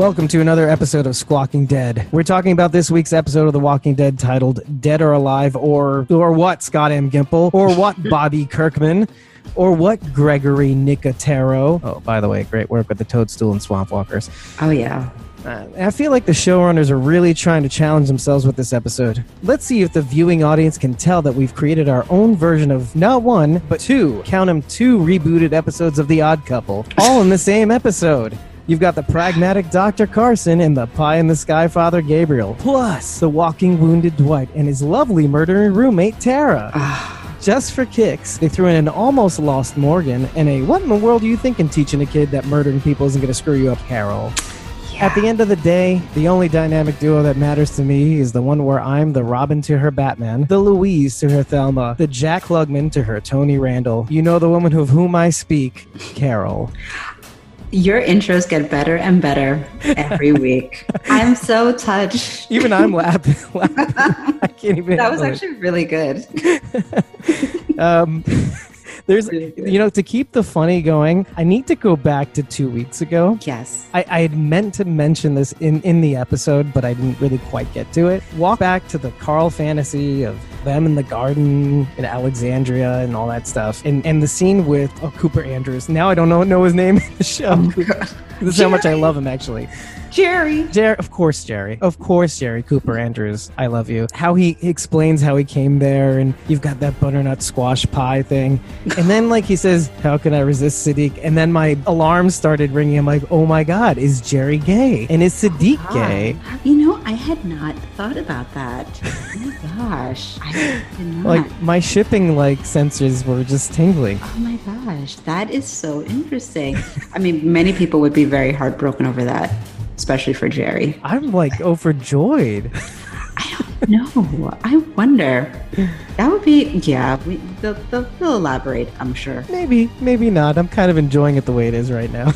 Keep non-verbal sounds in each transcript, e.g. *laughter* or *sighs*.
Welcome to another episode of Squawking Dead. We're talking about this week's episode of The Walking Dead titled Dead or Alive or or what Scott M. Gimple or what *laughs* Bobby Kirkman or what Gregory Nicotero. Oh, by the way, great work with the Toadstool and Swamp Walkers. Oh yeah. Uh, I feel like the showrunners are really trying to challenge themselves with this episode. Let's see if the viewing audience can tell that we've created our own version of not one, but two, count them two rebooted episodes of The Odd Couple, all in the same episode. You've got the pragmatic Dr. Carson and the pie in the sky Father Gabriel, plus the walking wounded Dwight and his lovely murdering roommate Tara. Ah. Just for kicks, they threw in an almost lost Morgan and a what in the world are you thinking teaching a kid that murdering people isn't going to screw you up, Carol? At the end of the day, the only dynamic duo that matters to me is the one where I'm the Robin to her Batman, the Louise to her Thelma, the Jack Klugman to her Tony Randall. You know the woman of whom I speak, Carol. Your intros get better and better every *laughs* week. I'm so touched. Even I'm laughing. *laughs* laughing. I can't even. That was handle it. actually really good. *laughs* um, there's, you know, to keep the funny going, I need to go back to two weeks ago. Yes. I, I had meant to mention this in, in the episode, but I didn't really quite get to it. Walk back to the Carl fantasy of them in the garden in Alexandria and all that stuff, and and the scene with oh, Cooper Andrews. Now I don't know know his name in the show. *laughs* this is how much I love him, actually. Jerry. Jerry, of course, Jerry. Of course, Jerry Cooper Andrews. I love you. How he explains how he came there, and you've got that butternut squash pie thing, and then like he says, "How can I resist Siddiq?" And then my alarm started ringing. I'm like, "Oh my God, is Jerry gay? And is Siddiq gay?" You know, I had not thought about that. Oh my *laughs* gosh. I did not. Like my shipping like sensors were just tingling. Oh my gosh, that is so interesting. I mean, many people would be very heartbroken over that, especially for Jerry. I'm like overjoyed. I don't know. I wonder. That would be, yeah, we, they'll, they'll, they'll elaborate, I'm sure. Maybe, maybe not. I'm kind of enjoying it the way it is right now.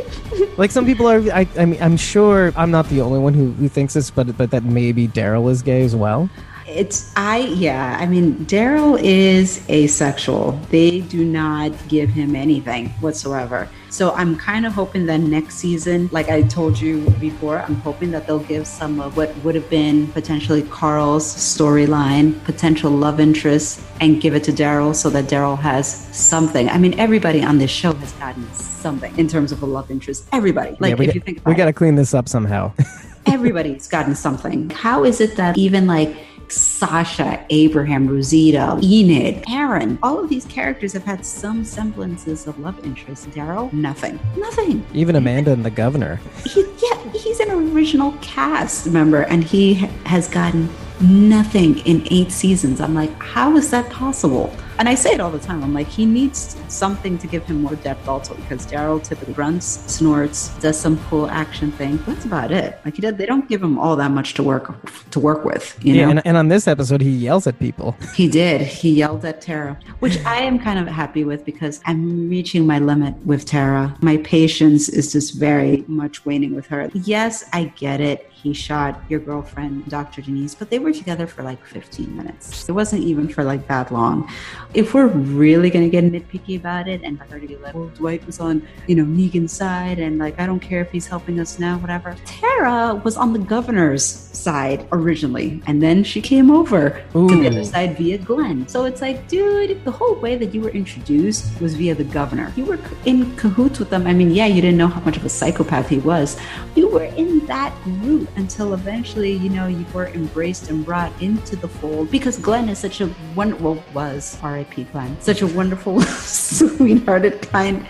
*laughs* like some people are. I, I mean, I'm sure I'm not the only one who, who thinks this, but but that maybe Daryl is gay as well. It's, I, yeah, I mean, Daryl is asexual. They do not give him anything whatsoever. So I'm kind of hoping that next season, like I told you before, I'm hoping that they'll give some of what would have been potentially Carl's storyline, potential love interest, and give it to Daryl so that Daryl has something. I mean, everybody on this show has gotten something in terms of a love interest. Everybody. Like, yeah, we if got, you think we got to clean this up somehow. *laughs* everybody's gotten something. How is it that even like Sasha, Abraham, Rosita, Enid, Aaron, all of these characters have had some semblances of love interest. Daryl, nothing. Nothing. Even Amanda and the governor. He, yeah, he's an original cast member and he has gotten nothing in eight seasons. I'm like, how is that possible? And I say it all the time. I'm like, he needs something to give him more depth also because Daryl typically grunts, snorts, does some cool action thing. That's about it. Like he did, they don't give him all that much to work to work with. You Yeah, know, and, and on this episode, he yells at people. he did. He yelled at Tara, which I am kind of happy with because I'm reaching my limit with Tara. My patience is just very much waning with her. Yes, I get it. He shot your girlfriend, Dr. Denise, but they were together for like 15 minutes. It wasn't even for like that long. If we're really going to get nitpicky about it and her to be like, well, Dwight was on, you know, Negan's side and like, I don't care if he's helping us now, whatever. Tara was on the governor's side originally, and then she came over to the other side via Glenn. So it's like, dude, the whole way that you were introduced was via the governor. You were in cahoots with them. I mean, yeah, you didn't know how much of a psychopath he was. You were in that group until eventually, you know, you were embraced and brought into the fold because Glenn is such a wonderful, was R.I.P. Glenn, such a wonderful, *laughs* sweethearted, kind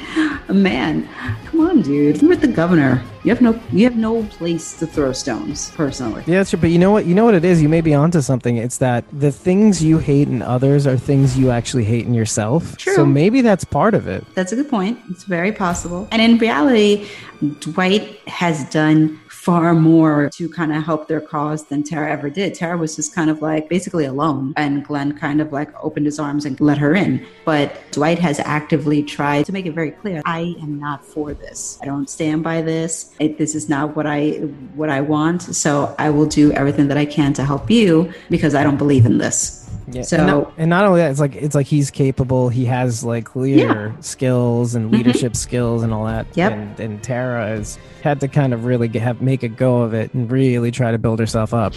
man. Come on, dude. You're with the governor. You have no, you have no place to throw stones, personally. Yeah, that's true. But you know what? You know what it is. You may be onto something. It's that the things you hate in others are things you actually hate in yourself. True. So maybe that's part of it. That's a good point. It's very possible. And in reality, Dwight has done far more to kind of help their cause than Tara ever did. Tara was just kind of like basically alone, and Glenn kind of like opened his arms and let her in. But Dwight has actively tried to make it very clear: I am not for this. I don't stand by this. It, this is not what I what I want. So I will do everything that I can to help you because I don't believe in this. Yeah, So- and not, and not only that, it's like it's like he's capable. He has like clear skills and leadership skills and all that. Mm-hmm. Yep. And and Tara has had to kind of really get, have make a go of it and really try to build herself up.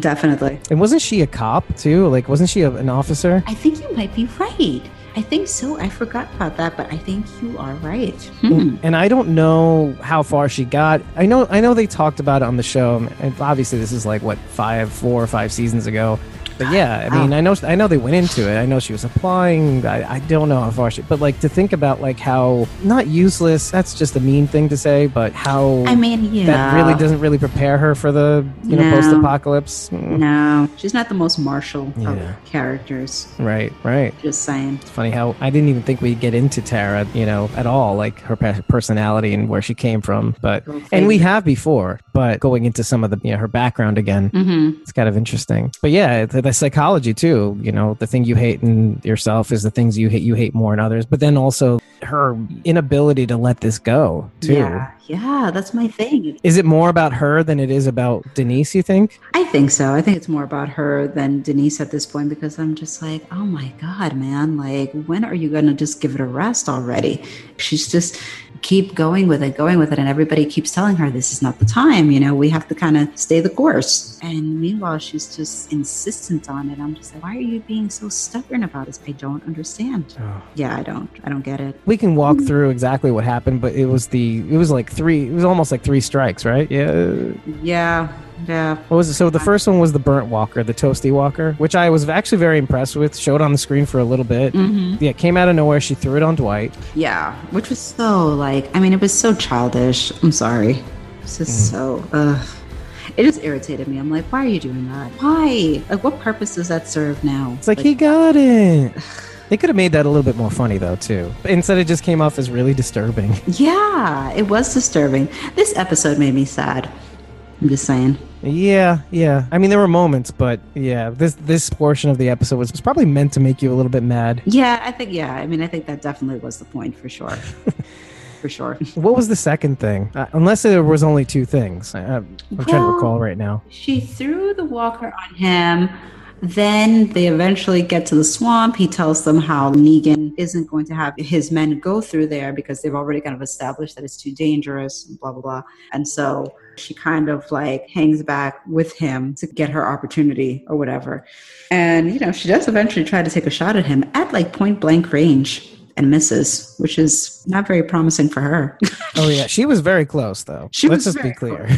Definitely. And wasn't she a cop too? Like, wasn't she a, an officer? I think you might be right. I think so. I forgot about that, but I think you are right. Hmm. And I don't know how far she got. I know I know they talked about it on the show. And obviously, this is like what five, four or five seasons ago. But yeah, I mean, I know I know they went into it. I know she was applying. I, I don't know how far she. But like to think about like how not useless. That's just a mean thing to say. But how I mean, yeah. that really doesn't really prepare her for the you know No. post apocalypse. No, she's not the most martial Yeah. of characters. Right, right. Just saying. It's funny how I didn't even think we'd get into Tara, you know, at all, like her personality and where she came from. But and we have before, but going into some of the you know her background again, Mm-hmm. it's kind of interesting. But yeah, the, psychology too. You know, the thing you hate in yourself is the things you hate you hate more in others. But then also her inability to let this go too. Yeah, yeah, that's my thing. Is it more about her than it is about Denise? You think? I think so. I think it's more about her than Denise at this point because I'm just like, oh my God, man. Like, when are you to just give it a rest already? She's just keep going with it, going with it. And everybody keeps telling her this is not the time. You know, we have to kind of stay the course. And meanwhile, she's just insistent on it. I'm just like, why are you being so stubborn about this? I don't understand. Oh. Yeah, I don't. I don't get it. We can walk through exactly what happened, but it was the it was like three. It was almost like three strikes, right? Yeah. Yeah, yeah. What was it? So the first one was the burnt walker, the toasty walker, which I was actually very impressed with. Showed on the screen for a little bit. hmm Yeah, came out of nowhere. She threw it on Dwight. Yeah, which was so like, I mean, it was so childish. I'm sorry. It's just so, ugh. It just irritated me. I'm like, why are you doing that? Why? Like, what purpose does that serve now? It's like, he got it. They could have made that a little bit more funny though, too. Instead, it just came off as really disturbing. yeah, it was disturbing. This episode made me sad. I'm just saying. Yeah, yeah. I mean, there were moments, but yeah, this this portion of the episode was, was probably meant to make you a little bit mad. Yeah, I think, yeah, I mean, I think that definitely was the point for sure. *laughs* for sure. What was the second thing? Uh, unless there was only two things. I, I'm I'm trying to recall right now. She threw the walker on him. Then they eventually get to the swamp. He tells them how Negan isn't going to have his men go through there because they've already kind of established that it's too dangerous, blah, blah, blah. And so she kind of like hangs back with him to get her opportunity or whatever. And, you know, she does eventually try to take a shot at him at like point blank range and misses, which is not very promising for her. Oh yeah, she was very close though. She Let's was just be clear.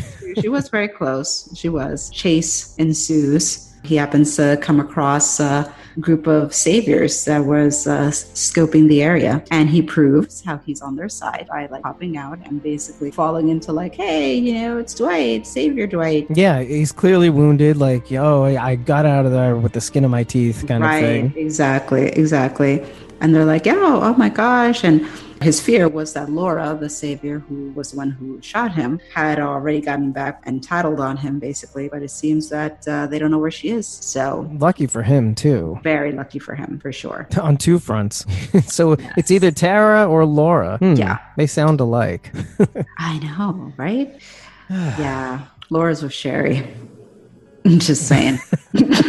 she was very close. She was. Chase ensues. He happens to come across a group of saviors that was uh, scoping the area, and he proves how he's on their side by like popping out and basically falling into like, "Hey, you know, it's Dwight, Savior Dwight." Yeah, he's clearly wounded. Like, yo, I I got out of there with the skin of my teeth, kind right? of thing. Exactly, exactly. And they're like, "Yeah, oh, oh my gosh!" And his fear was that Laura, the savior who was the one who shot him, had already gotten back and tattled on him, basically. But it seems that uh, they don't know where she is. So Lucky for him too. very lucky for him, for sure. *laughs* On two fronts. *laughs* so it's either Tara or Laura. Hmm, Yeah. They sound alike. *laughs* I know, right? *sighs* yeah, Laura's with Sherry. I'm just saying.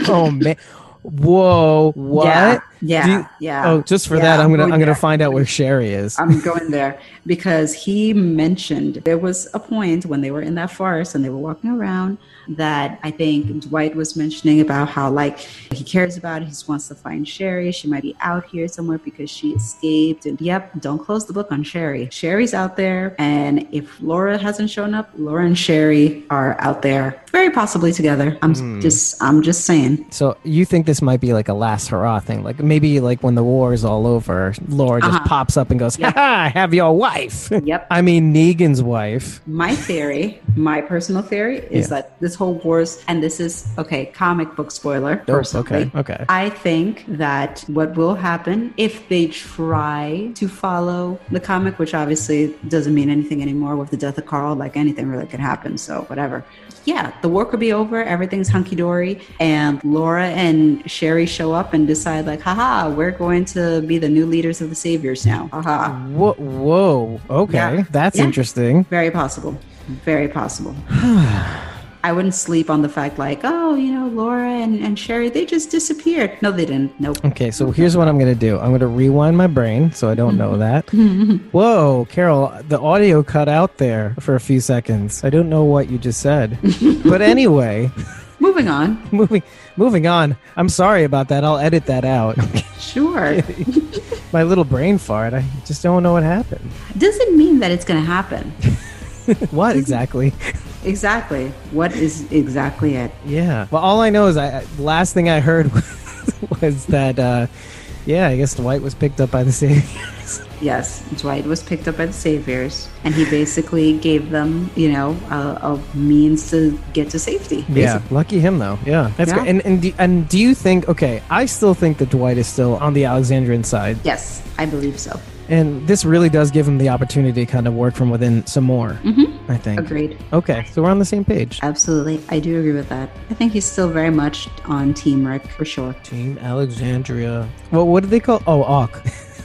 oh man. Whoa. What? Yeah, yeah, you- yeah. Oh, just for Yeah, that, I'm gonna going I'm gonna find out where Sherry is. I'm going there because he mentioned there was a point when they were in that forest and they were walking around that I think Dwight was mentioning about how like he cares about it. He just wants to find Sherry. She might be out here somewhere because she escaped. And yep, don't close the book on Sherry. Sherry's out there. And if Laura hasn't shown up, Laura and Sherry are out there very possibly together. I'm Hmm. just I'm just saying. So you think this might be like a last hurrah thing? Like maybe like when the war is all over, Laura just Uh-huh. pops up and goes, Yeah. "Ha! I have your wife." Yep. I mean Negan's wife. My theory, my personal theory, is Yeah. that this whole wars, and this is okay, comic book spoiler. Oh, okay, okay. I think that what will happen if they try to follow the comic, which obviously doesn't mean anything anymore with the death of Carl, like anything really could happen. So whatever. Yeah, the war could be over. Everything's hunky dory, and Laura and Sherry show up and decide, like, haha, we're going to be the new leaders of the Saviors now. Haha. Whoa, whoa. Okay, Yeah. that's Yeah. interesting. Very possible. Very possible. *sighs* *sighs* *sighs* I wouldn't sleep on the fact like, oh, you know, Laura and, and Sherry, they just disappeared. No, they didn't. Nope. Okay, so here's what I'm going to do. I'm going to rewind my brain so I don't know that. *laughs* Whoa, Carol, the audio cut out there for a few seconds. I don't know what you just said. *laughs* but anyway, Moving on. *laughs* moving moving on. I'm sorry about that. I'll edit that out. Sure. my little brain fart. I just don't know what happened. Doesn't mean that it's going to happen. what exactly? Exactly. What is exactly it? Yeah. Well, all I know is I last thing I heard *laughs* was, was that uh yeah, I guess Dwight was picked up by the *laughs* Saviors. Yes, Dwight was picked up by the Saviors, and he basically gave them, you know, a, a means to get to safety. Yeah, lucky him though. Yeah, that's Yeah. great. And and do, and do you think? Okay, I still think that Dwight is still on the Alexandrian side, Yes, I believe so. And this really does give him the opportunity to kind of work from within some more. Mm-hmm. I think. Agreed. Okay, so we're on the same page. Absolutely. I do agree with that. I think he's still very much on Team Rick for sure. Team Alexandria. Well, what do they call? Oh, Auk.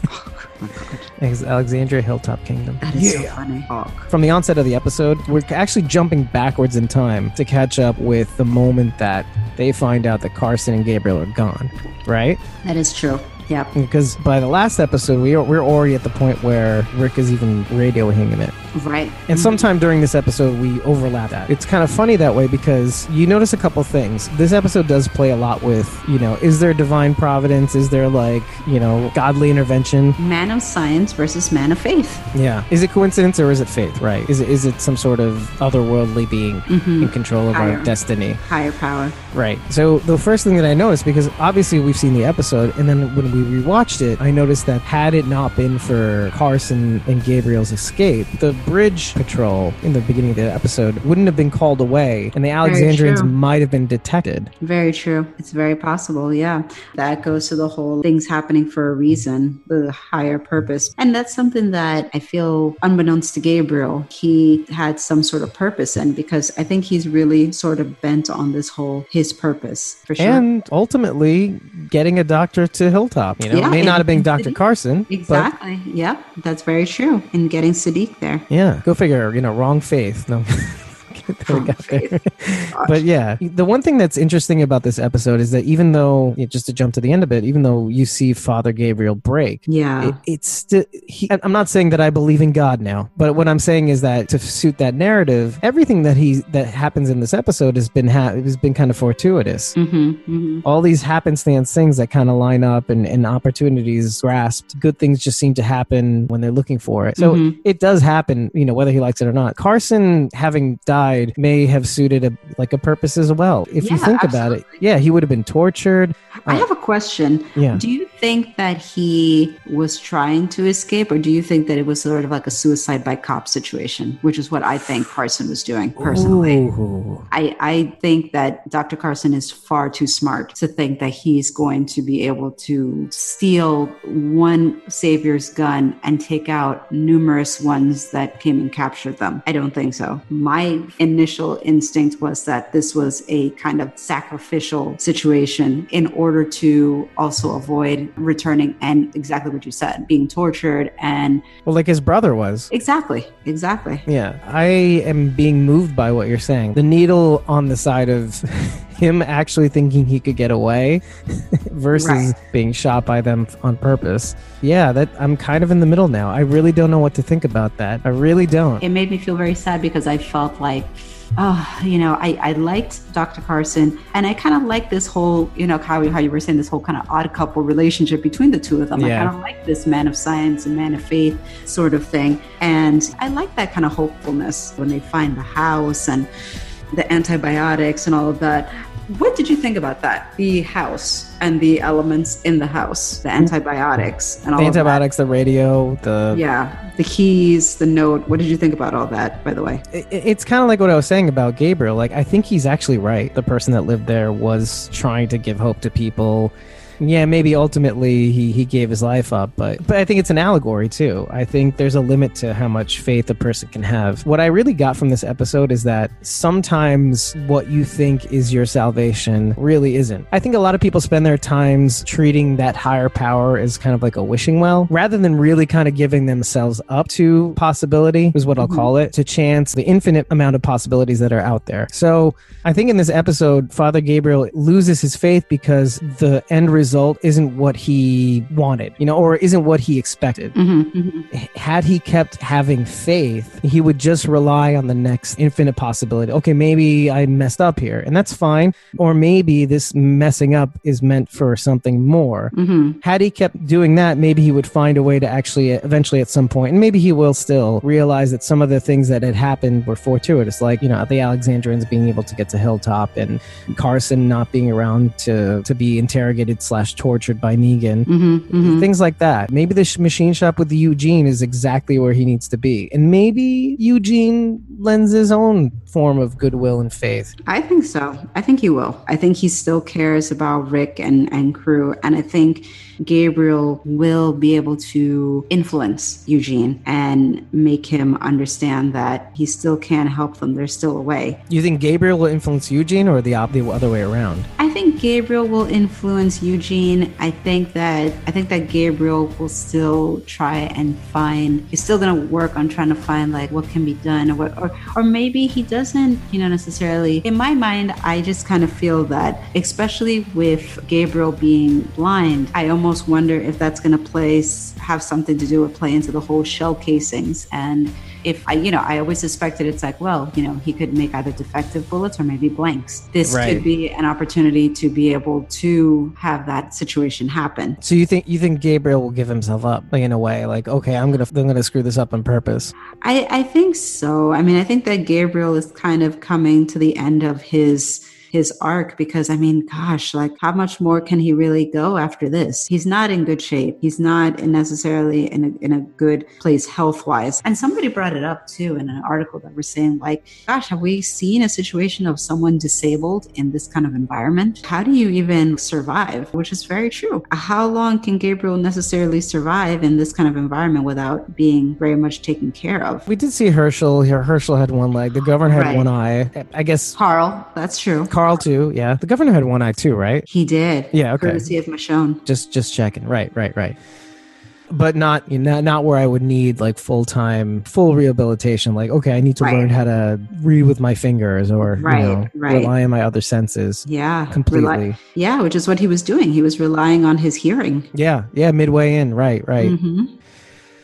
Oh my god. Ex- Alexandria Hilltop Kingdom. That is so funny. Hawk. From the onset of the episode, we're actually jumping backwards in time to catch up with the moment that they find out that Carson and Gabriel are gone, right? That is true. Yep. Because by the last episode, we are, we're already at the point where Rick is even radioing him it. Right. And mm-hmm. sometime during this episode, we overlap that. It's kind of funny that way because you notice a couple things. This episode does play a lot with, you know, is there divine providence? Is there like, you know, godly intervention? Man of science versus man of faith. Yeah. Is it coincidence or is it faith, right? Is it, is it some sort of otherworldly being mm-hmm. in control of Higher. our destiny? Higher power. Right. So the first thing that I noticed, because obviously we've seen the episode, and then when we rewatched it, I noticed that had it not been for Carson and Gabriel's escape, the bridge patrol in the beginning of the episode wouldn't have been called away, and the Alexandrians might have been detected. Very true. It's very possible. Yeah. That goes to the whole things happening for a reason, the higher purpose. And that's something that I feel, unbeknownst to Gabriel, he had some sort of purpose in because I think he's really sort of bent on this whole his purpose for sure. And ultimately, getting a doctor to Hilltop. You know, Yeah, it may not have been Dr. City. Carson, but exactly. Yep. That's very true. And getting Siddiq there. Yeah, go figure. You know, wrong faith. No. *laughs* *laughs* Got there. *laughs* but yeah, the one thing that's interesting about this episode is that even though, just to jump to the end of it, even though you see Father Gabriel break, Yeah. it, it's still. He, I'm not saying that I believe in God now, but what I'm saying is that to suit that narrative, everything that he that happens in this episode has been ha- has been kind of fortuitous. hmm hmm All these happenstance things that kind of line up and, and opportunities grasped, good things just seem to happen when they're looking for it. So Mhm. it does happen, you know, whether he likes it or not. Carson having died may have suited a like a purpose as well. If you Yeah, think about it, yeah, he would have been tortured. I Uh, have a question. Yeah. Do you think that he was trying to escape, or do you think that it was sort of like a suicide by cop situation, which is what I think Carson was doing personally? Ooh. I, I think that Dr. Carson is far too smart to think that he's going to be able to steal one savior's gun and take out numerous ones that came and captured them. I don't think so. My initial instinct was that this was a kind of sacrificial situation in order to also avoid returning and exactly what you said, being tortured and Well, like his brother was. exactly, exactly. Yeah, I am being moved by what you're saying. The needle on the side of *laughs* him actually thinking he could get away *laughs* versus Right. being shot by them on purpose. Yeah, that I'm kind of in the middle now. I really don't know what to think about that. I really don't. it made me feel very sad because I felt like, oh, you know, I, I liked Dr. Carson and I kind of like this whole, you know, how, you- how you were saying this whole kind of odd couple relationship between the two of them. I kind of like this man of science and man of faith sort of thing. And I like that kind of hopefulness when they find the house and the antibiotics and all of that. What did you think about that? The house and the elements in the house, the antibiotics and all The of that. antibiotics, the radio, the Yeah, the keys, the note. What did you think about all that, by the way? it- it's kind of like what I was saying about Gabriel. Like, I think he's actually right. The person that lived there was trying to give hope to people. Yeah, maybe ultimately he, he gave his life up, but but I think it's an allegory too. I think there's a limit to how much faith a person can have. What I really got from this episode is that sometimes what you think is your salvation really isn't. I think a lot of people spend their times treating that higher power as kind of like a wishing well, rather than really kind of giving themselves up to possibility, is what I'll mm-hmm. call it, to chance the infinite amount of possibilities that are out there. So I think in this episode, Father Gabriel loses his faith because the end result isn't what he wanted, you know, or isn't what he expected. Mm-hmm, mm-hmm. Had he kept having faith, he would just rely on the next infinite possibility. Okay, maybe I messed up here, and that's fine. Or maybe this messing up is meant for something more. Mm-hmm. Had he kept doing that, maybe he would find a way to actually uh, eventually at some point, and maybe he will still realize that some of the things that had happened were fortuitous, like, you know, the Alexandrians being able to get to Hilltop and Carson not being around to, to be interrogated slash tortured by Negan. Mm-hmm, mm-hmm. Things like that. Maybe the sh- machine shop with Eugene is exactly where he needs to be. And maybe Eugene lends his own form of goodwill and faith. I think so. I think he will. I think he still cares about Rick and, and crew. And I think Gabriel will be able to influence Eugene and make him understand that he still can help them. There's still a way. You think Gabriel will influence Eugene or the, other way around? I think Gabriel will influence Eugene. I think that I think that Gabriel will still try and find. He's still gonna work on trying to find like what can be done, or what, or or maybe he doesn't. You know, necessarily. In my mind, I just kind of feel that, especially with Gabriel being blind, I almost wonder if that's gonna place have something to do with play into the whole shell casings and if I, you know, I always suspected it's like, well, you know, he could make either defective bullets or maybe blanks. This Right. could be an opportunity to be able to have that situation happen. So you think you think Gabriel will give himself up, like in a way, like okay, I'm gonna I'm gonna screw this up on purpose. I, I think so. I mean, I think that Gabriel is kind of coming to the end of his his arc because I mean, gosh, like how much more can he really go after this? He's not in good shape. He's not necessarily in a, in a good place health wise. And somebody brought it up too in an article that we're saying like, gosh, have we seen a situation of someone disabled in this kind of environment? How do you even survive? Which is very true. How long can Gabriel necessarily survive in this kind of environment without being very much taken care of? We did see Hershel here. Hershel had one leg. The governor had Right. one eye. I guess Carl, that's true. Carl too. Yeah, the governor had one eye too, right? He did. Yeah, okay. Courtesy of Michonne. Just just checking. Right, right, right. But not you know, not where I would need like full time full rehabilitation. Like okay, I need to Right. learn how to read with my fingers or Right, you know right. rely on my other senses Yeah. completely. yeah, which is what he was doing. He was relying on his hearing. Yeah, yeah, midway in. Right, right. Mhm.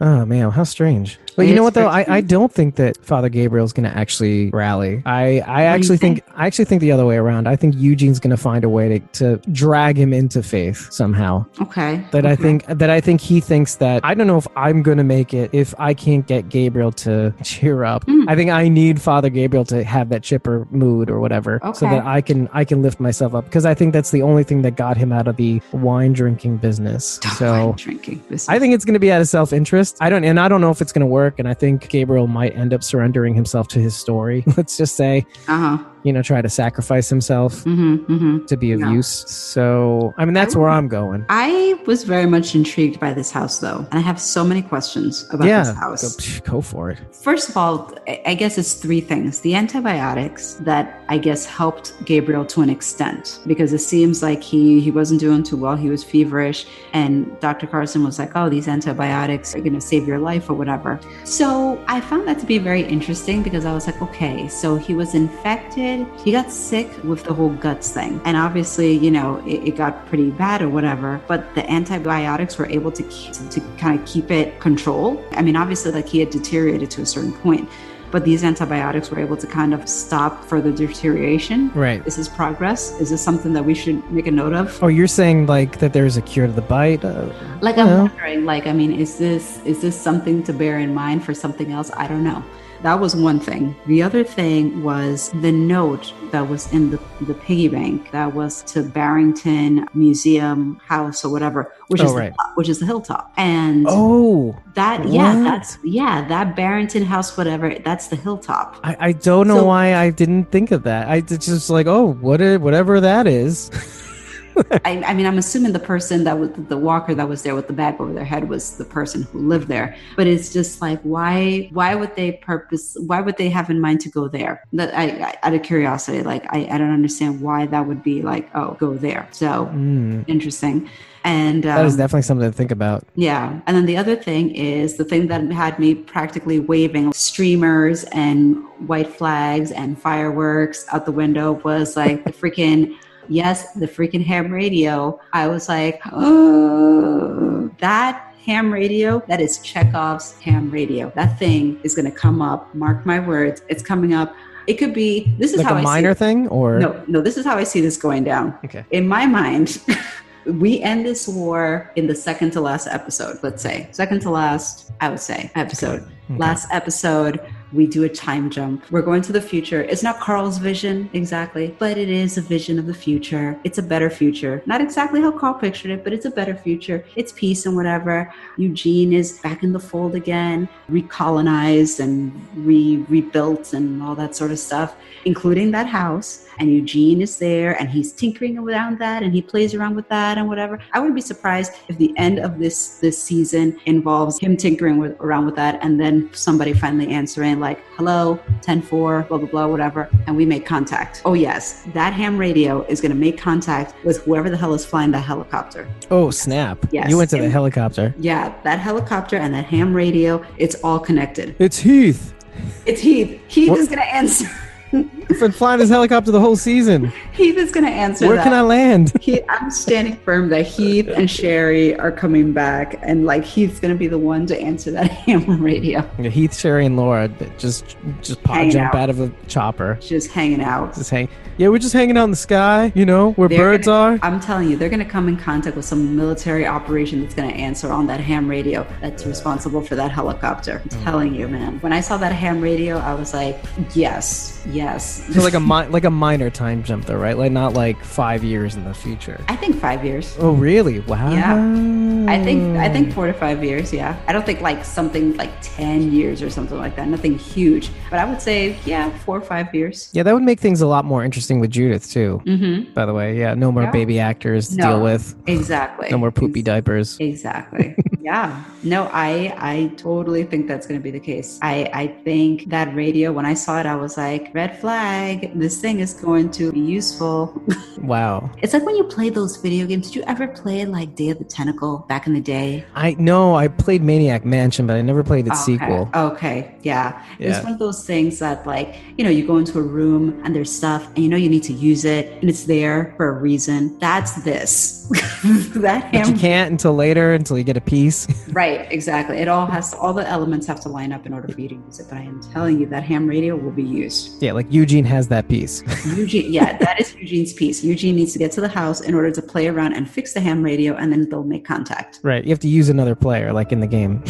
Oh man, how strange. But you know what though? I, I don't think that Father Gabriel's gonna actually rally. I, I actually think? think? I actually think the other way around. I think Eugene's gonna find a way to, to drag him into faith somehow. Okay. That I think that I think he thinks that I don't know if I'm gonna make it if I can't get Gabriel to *laughs* cheer up. Mm. I think I need Father Gabriel to have that chipper mood or whatever, so that I can I can lift myself up because I think that's the only thing that got him out of the wine drinking business. So Wine drinking. This I think it's going to be out of self interest. I don't, and I don't know if it's going to work. And I think Gabriel might end up surrendering himself to his story. *laughs* Let's just say, Uh-huh. you know, try to sacrifice himself hmm hmm to be of Yeah. use. So, I mean, that's where I'm going. I was very much intrigued by this house, though, and I have so many questions about this house. go, *laughs* go for it. First of all, I I guess it's three things. The antibiotics that I guess helped Gabriel to an extent because it seems like he he wasn't doing too well. He was feverish and Dr. Carson was like, "Oh, these antibiotics are going to save your life or whatever." So, I found that to be very interesting because I was like, "Okay, so he was infected. He got sick with the whole guts thing. And obviously, you know, it, it got pretty bad or whatever, but the antibiotics were able to keep, to, to kind of keep it control. I mean, obviously like he had deteriorated to a certain point, but these antibiotics were able to kind of stop further deterioration. Right. This is this progress? Is this something that we should make a note of? Oh, you're saying like that there's a cure to the bite? Uh, Like I'm Yeah. wondering, like, I mean, is this is this something to bear in mind for something else? I don't know. That was one thing. The other thing was the note that was in the, the piggy bank that was to Barrington Museum House or whatever, which Oh, is right. the, which is the hilltop. And oh, that yeah, what? that's yeah, that Barrington House, whatever, that's the hilltop. I, I don't know So- why I didn't think of that. I just like, oh, what it, whatever that is. *laughs* *laughs* I, I mean, I'm assuming the person that was the walker that was there with the bag over their head was the person who lived there. But it's just like, why? Why would they purpose? Why would they have in mind to go there? That I, I out of curiosity, like I, I don't understand why that would be like, oh, go there. So Mm, interesting. And um, that is definitely something to think about. yeah. And then the other thing is the thing that had me practically waving streamers and white flags and fireworks out the window was like the freaking, yes, the freaking ham radio. I was like, oh, that ham radio, that is Chekhov's ham radio. That thing is going to come up. Mark my words. It's coming up. It could be, this is Like how a I minor thing, or No, no, this is how I see this going down Okay. in my mind, *laughs* we end this war in the second to last episode, let's say. Second to last, I would say, episode. Okay. Last episode, we do a time jump. We're going to the future. It's not Carl's vision exactly, but it is a vision of the future. It's a better future. Not exactly how Carl pictured it, but it's a better future. It's peace and whatever. Eugene is back in the fold again, recolonized and re rebuilt and all that sort of stuff, including that house. And Eugene is there and he's tinkering around that and he plays around with that and whatever. I wouldn't be surprised if the end of this this season involves him tinkering with, around with that and then somebody finally answering like, hello, 10-4, blah, blah, blah, whatever. And we make contact. Oh yes, that ham radio is going to make contact with whoever the hell is flying that helicopter. Oh snap! Yes. You went to the helicopter. Yeah, that helicopter and that ham radio, it's all connected. It's Heath. It's Heath. Heath What- is going to answer. *laughs* I've been flying this helicopter the whole season. Heath is going to answer Where that. can I land? *laughs* He, I'm standing firm that Heath and Sherry are coming back, and like Heath's gonna be the one to answer that *laughs* ham radio. Yeah, Heath, Sherry, and Laura just just Hanging jump out. out of a chopper. Just hanging out. Just hang. Yeah, we're just hanging out in the sky. You know where They're birds gonna- are. I'm telling you, they're gonna come in contact with some military operation that's gonna answer on that ham radio that's responsible for that helicopter. I'm Mm. telling you, man. When I saw that ham radio, I was like, yes, yes. So like a mi- like a minor time jump though, right? Like not like five years in the future. I think five years. Oh really? Wow. Yeah. I think I think four to five years. Yeah, I don't think like something like ten years or something like that. Nothing huge, but I would say yeah, four or five years. Yeah, that would make things a lot more interesting with Judith too. Mm-hmm. By the way, yeah, no more Yeah. baby actors to No. deal with. Exactly. No more poopy diapers. Exactly. *laughs* yeah. No, I I totally think that's going to be the case. I I think that radio when I saw it I was like red flag. This thing is going to be useful. *laughs* Wow. it's like when you play those video games. Did you ever play like Day of the Tentacle back in the day? I know I played Maniac Mansion, but I never played its Okay. sequel. Okay. Yeah. It's Yeah. one of those things that like, you know, you go into a room and there's stuff and you know you need to use it and it's there for a reason. That's this. *laughs* that But you can't until later, until you get a piece. *laughs* Right, exactly. It all has all the elements have to line up in order for you to use it. But I am telling you that ham radio will be used. yeah, like Eugene has that piece. *laughs* Eugene, yeah, that is Eugene's piece. Eugene needs to get to the house in order to play around and fix the ham radio, and then they'll make contact. right. You have to use another player, like in the game.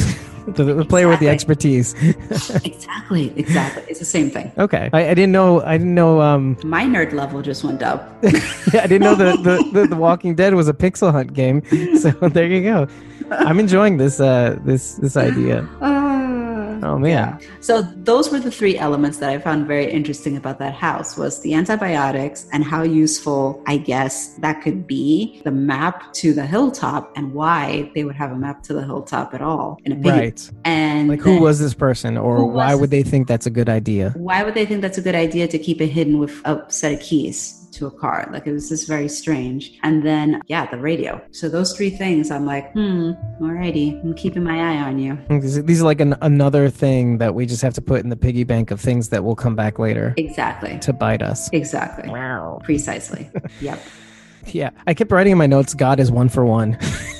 *laughs* the, the player with the expertise. *laughs* *laughs* Exactly, exactly. It's the same thing. okay. I, I didn't know. I didn't know. Um, My nerd level just went up. yeah, I didn't know the, the, the, the Walking Dead was a pixel hunt game. So there you go. I'm enjoying this. Uh, this this idea. Ah. Oh man. So those were the three elements that I found very interesting about that house was the antibiotics and how useful I guess that could be, the map to the hilltop and why they would have a map to the hilltop at all in a piggy. Right. And Like who then- was this person, or why would they think that's a good idea? why would they think that's a good idea to keep it hidden with a set of keys to a car? Like it was just very strange. And then yeah, the radio. So those three things I'm like, hmm, alrighty, I'm keeping my eye on you. These these are like an, another thing that we just have to put in the piggy bank of things that will come back later Exactly. to bite us. Exactly. Wow. Precisely. *laughs* Yep. Yeah, I kept writing in my notes. God is one for one.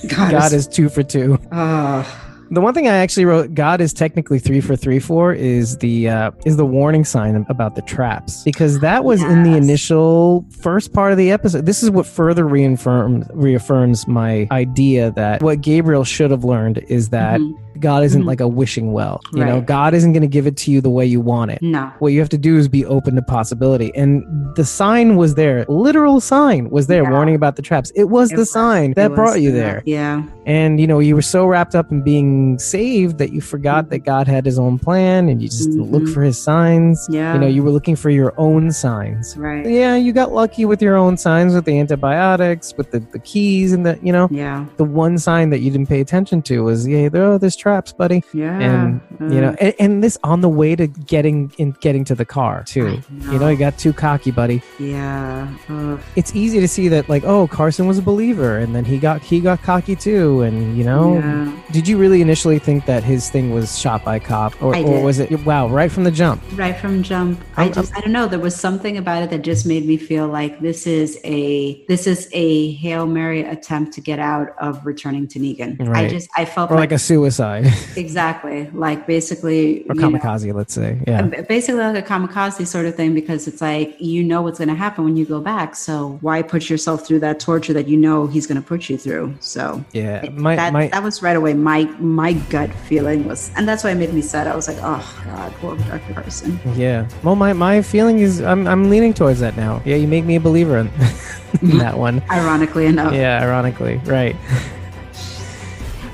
God, *laughs* God is two for two. Oh, The one thing I actually wrote, God is technically three for three for, is the uh, is the warning sign about the traps because that was in the initial first part of the episode. This is what further reaffirms reaffirms my idea that what Gabriel should have learned is that Mhm. God isn't Mhm. like a wishing well. You know, God isn't going to give it to you the way you want it. no. What you have to do is be open to possibility. And the sign was there. Literal sign was there Yeah. warning about the traps. It was It the was- sign that was, brought you there. Yeah. And you know, you were so wrapped up in being saved that you forgot that God had his own plan and you just didn't look for his signs. Yeah. You know, you were looking for your own signs. Right. Yeah, you got lucky with your own signs with the antibiotics, with the, the keys and the you know, Yeah. the one sign that you didn't pay attention to was yeah, there oh, there's traps, buddy. Yeah. And you know, Uh, and, and this on the way to getting in getting to the car too. I You know, you got too cocky, buddy. Yeah. Ugh. It's easy to see that like, oh, Carson was a believer and then he got he got cocky too and you know, Yeah. did you really initially think that his thing was shot by a cop or, or was it wow, right from the jump? Right from jump, oh, I I'm- just I don't know. There was something about it that just made me feel like this is a this is a hail mary attempt to get out of returning to Negan. I just I felt like, like a suicide *laughs* exactly like basically or you know, kamikaze, let's say. Yeah. basically like a kamikaze sort of thing because it's like you know what's going to happen when you go back. So why put yourself through that torture that you know he's going to put you through? So Yeah. My that, my that was right away. My my gut feeling was, and that's why it made me sad. I was like, oh god, poor Dr. Carson. Yeah. Well, my, my feeling is I'm, I'm leaning towards that now. Yeah, you make me a believer in, *laughs* in that one. *laughs* Ironically enough, Yeah, ironically. Right. *laughs*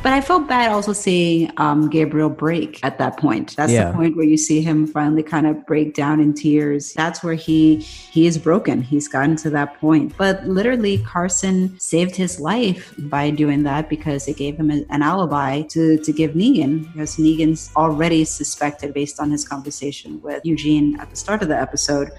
but I felt bad also seeing um, Gabriel break at that point. That's Yeah. the point where you see him finally kind of break down in tears. That's where he he is broken. He's gotten to that point. But literally, Carson saved his life by doing that because it gave him a- an alibi to to give Negan because Negan's already suspected based on his conversation with Eugene at the start of the episode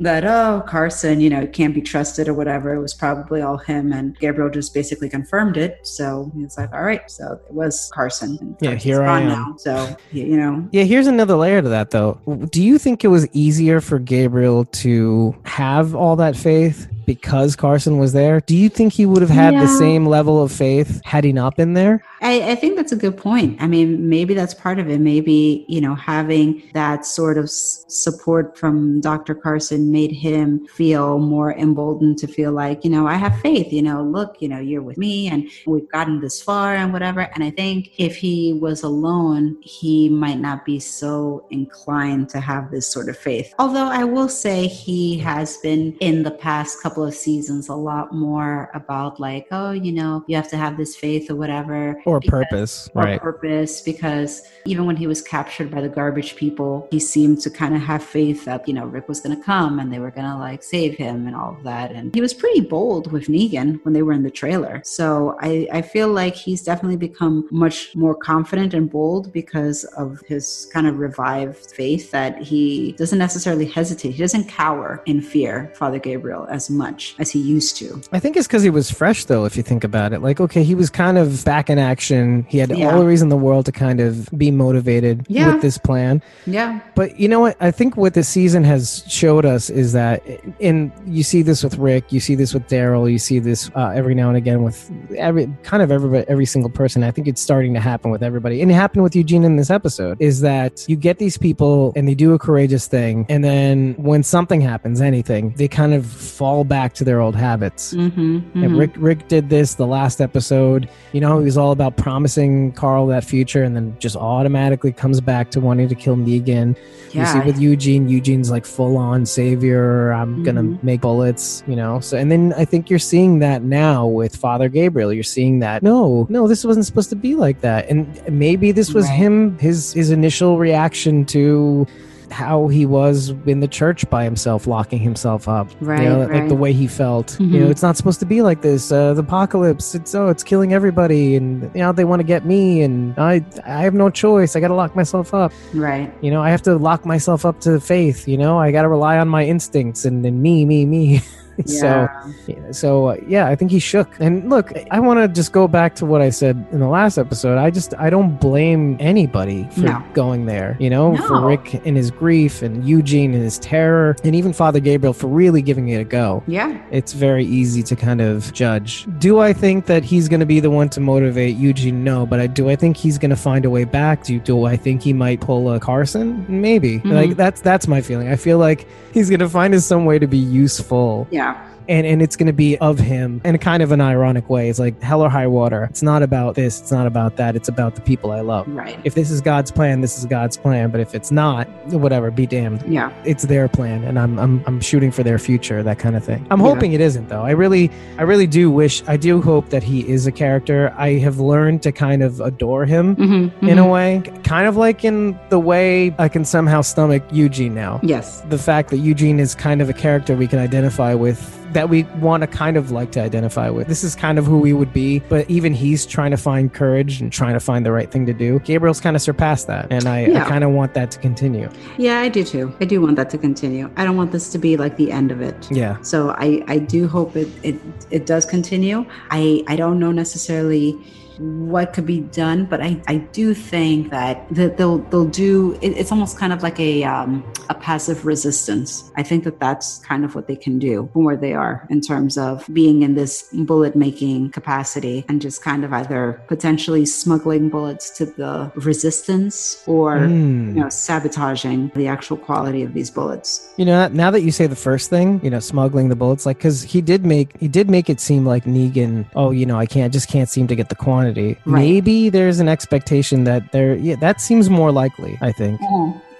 that oh Carson, you know, can't be trusted or whatever. It was probably all him, and Gabriel just basically confirmed it. So he's like, all right, so it was Carson. And Yeah, here I am. Now, so you know, Yeah, here's another layer to that, though. Do you think it was easier for Gabriel to have all that faith because Carson was there? Do you think he would have had the same level of faith had he not been there? I, I think that's a good point. I mean, maybe that's part of it. Maybe, you know, having that sort of s- support from Dr. Carson made him feel more emboldened to feel like, you know, I have faith, you know, look, you know, you're with me and we've gotten this far and whatever. And I think if he was alone, he might not be so inclined to have this sort of faith. Although I will say he has been in the past couple of seasons a lot more about like, oh, you know, you have to have this faith or whatever. Or because- purpose, or right? purpose because even when he was captured by the garbage people he seemed to kind of have faith that you know rick was going to come and they were going to like save him and all of that. And he was pretty bold with negan when they were in the trailer. So i i feel like he's definitely become much more confident and bold because of his kind of revived faith that he doesn't necessarily hesitate. He doesn't cower in fear father gabriel as much as he used to I think it's because he was fresh, though, if you think about it. Like, okay, he was kind of back in action. He had Yeah. all the reason in the world to kind of be motivated Yeah. with this plan. yeah But you know what? I think what the season has showed us is that, and you see this with Rick, you see this with Daryl, you see this uh, every now and again with every kind of everybody, every single person. I think it's starting to happen with everybody, and it happened with Eugene in this episode. Is that you get these people and they do a courageous thing, and then when something happens, anything, they kind of fall back to their old habits. mm-hmm, And Rick Rick did this the last episode. You know, he was all about promising Carl that future, and then just automatically comes back to wanting to kill Negan. You see with Eugene, Eugene's like full on savior. I'm gonna Mhm. make bullets, you know. So, and then I think you're seeing that now with Father Gabriel. You're seeing that no, no, this wasn't supposed to be like that, and maybe this was Right. him his his initial reaction to how he was in the church by himself, locking himself up. Right, You know, like the way he felt. You know, Mhm. it's not supposed to be like this. Uh, the apocalypse. It's oh, it's killing everybody, and you know they want to get me, and I I have no choice. I got to lock myself up. right You know, I have to lock myself up to faith. You know, I got to rely on my instincts and, and me, me, me. *laughs* *laughs* so, Yeah. so uh, yeah, I think he shook. And look, I want to just go back to what I said in the last episode. I just I don't blame anybody for No. going there. You know, for Rick and his grief, and Eugene and his terror, and even Father Gabriel for really giving it a go. Yeah. It's very easy to kind of judge. Do I think that he's going to be the one to motivate Eugene? No, but I do. I think he's going to find a way back. Do do I think he might pull a Carson? Maybe. Mhm. Like that's that's my feeling. I feel like he's going to find some way to be useful. Yeah. And and it's going to be of him in a kind of an ironic way. It's like hell or high water. It's not about this. It's not about that. It's about the people I love. Right. If this is God's plan, this is God's plan. But if it's not, whatever, be damned. yeah. It's their plan, and I'm I'm I'm shooting for their future, that kind of thing. I'm Yeah. hoping it isn't though. I really I really do wish I do hope that he is a character. I have learned to kind of adore him Mm-hmm, in a way, kind of like in the way I can somehow stomach Eugene now. Yes. The fact that Eugene is kind of a character we can identify with, that we want to kind of like to identify with. This is kind of who we would be, but even he's trying to find courage and trying to find the right thing to do. Gabriel's kind of surpassed that, and I, I kind of want that to continue. Yeah, I do too. I do want that to continue. I don't want this to be like the end of it. Yeah. So I, I do hope it, it it does continue. I, I don't know necessarily what could be done, but I, I do think that, that they'll they'll do it's almost kind of like a um, a passive resistance. I think that that's kind of what they can do from where they are in terms of being in this bullet making capacity and just kind of either potentially smuggling bullets to the resistance or Mm. you know sabotaging the actual quality of these bullets. You know, now that you say the first thing, you know, smuggling the bullets, like, because he did make he did make it seem like Negan. Oh, you know, I can't just can't seem to get the quantity. Right. Maybe there's an expectation that there. Yeah, that seems more likely. I think.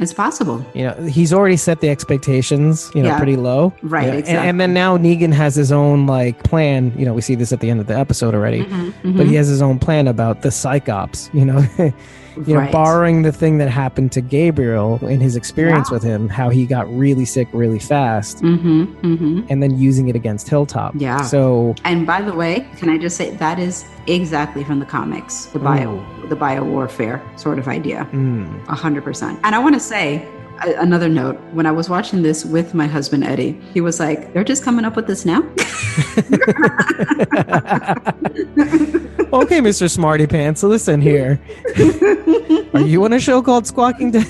It's possible. You know, he's already set the expectations. You know, Yeah. pretty low. Right, Yeah, and- exactly. And, then now Negan has his own like plan. You know, we see this at the end of the episode already. Mm-hmm, But he has his own plan about the psychops. You know. *laughs* You know, Right. borrowing the thing that happened to Gabriel in his experience with him, how he got really sick really fast Mm-hmm, mm-hmm. and then using it against Hilltop. Yeah. So And by the way, can I just say that is exactly from the comics, the bio, the bio warfare sort of idea, mm, a hundred percent. And I want to say a- another note: when I was watching this with my husband Eddie, he was like, "They're just coming up with this now." *laughs* okay, Mr. Smarty Pants, listen here. Are you on a show called Squawking Dead?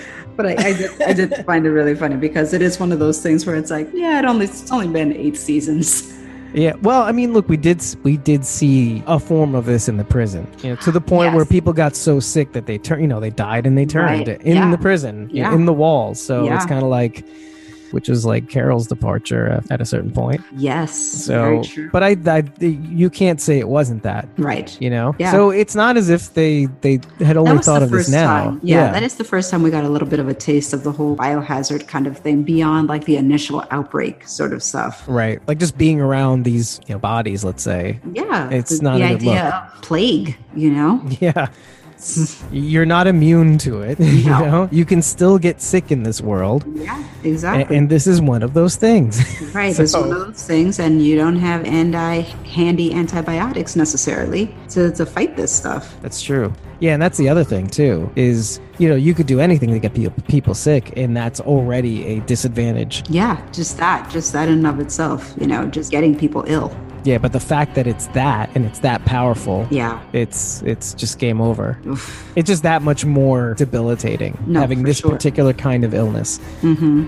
*laughs* But I, I, did, I did find it really funny because it is one of those things where it's like, yeah, it only it's only been eight seasons. Yeah. Well, I mean, look, we did we did see a form of this in the prison. You know, to the point where people got so sick that they turned. You know, they died and they turned Right. in Yeah. the prison, Yeah. in the walls. So it's kind of like, which is like Carol's departure at a certain point. Yes, So, very true. but I, I, you can't say it wasn't that. right. You know. Yeah. So it's not as if they they had only thought of this now. time. Yeah, that is the first time we got a little bit of a taste of the whole biohazard kind of thing beyond like the initial outbreak sort of stuff. Right. Like just being around these, you know, bodies, let's say. Yeah, It's the, not the a good idea look. of plague. You know, *laughs* Yeah. *laughs* You're not immune to it. *laughs* You know, you can still get sick in this world. yeah, And, exactly. and this is one of those things. *laughs* right, it's one of those things, and you don't have anti handy antibiotics necessarily to, to fight this stuff. That's true. Yeah, and that's the other thing too. Is you know you could do anything to get people people sick, and that's already a disadvantage. Yeah, just that, just that in and of itself. You know, just getting people ill. Yeah, but the fact that it's that and it's that powerful, Yeah. it's it's just game over. Oof. It's just that much more debilitating No, having this sure. particular kind of illness. Mm-hmm.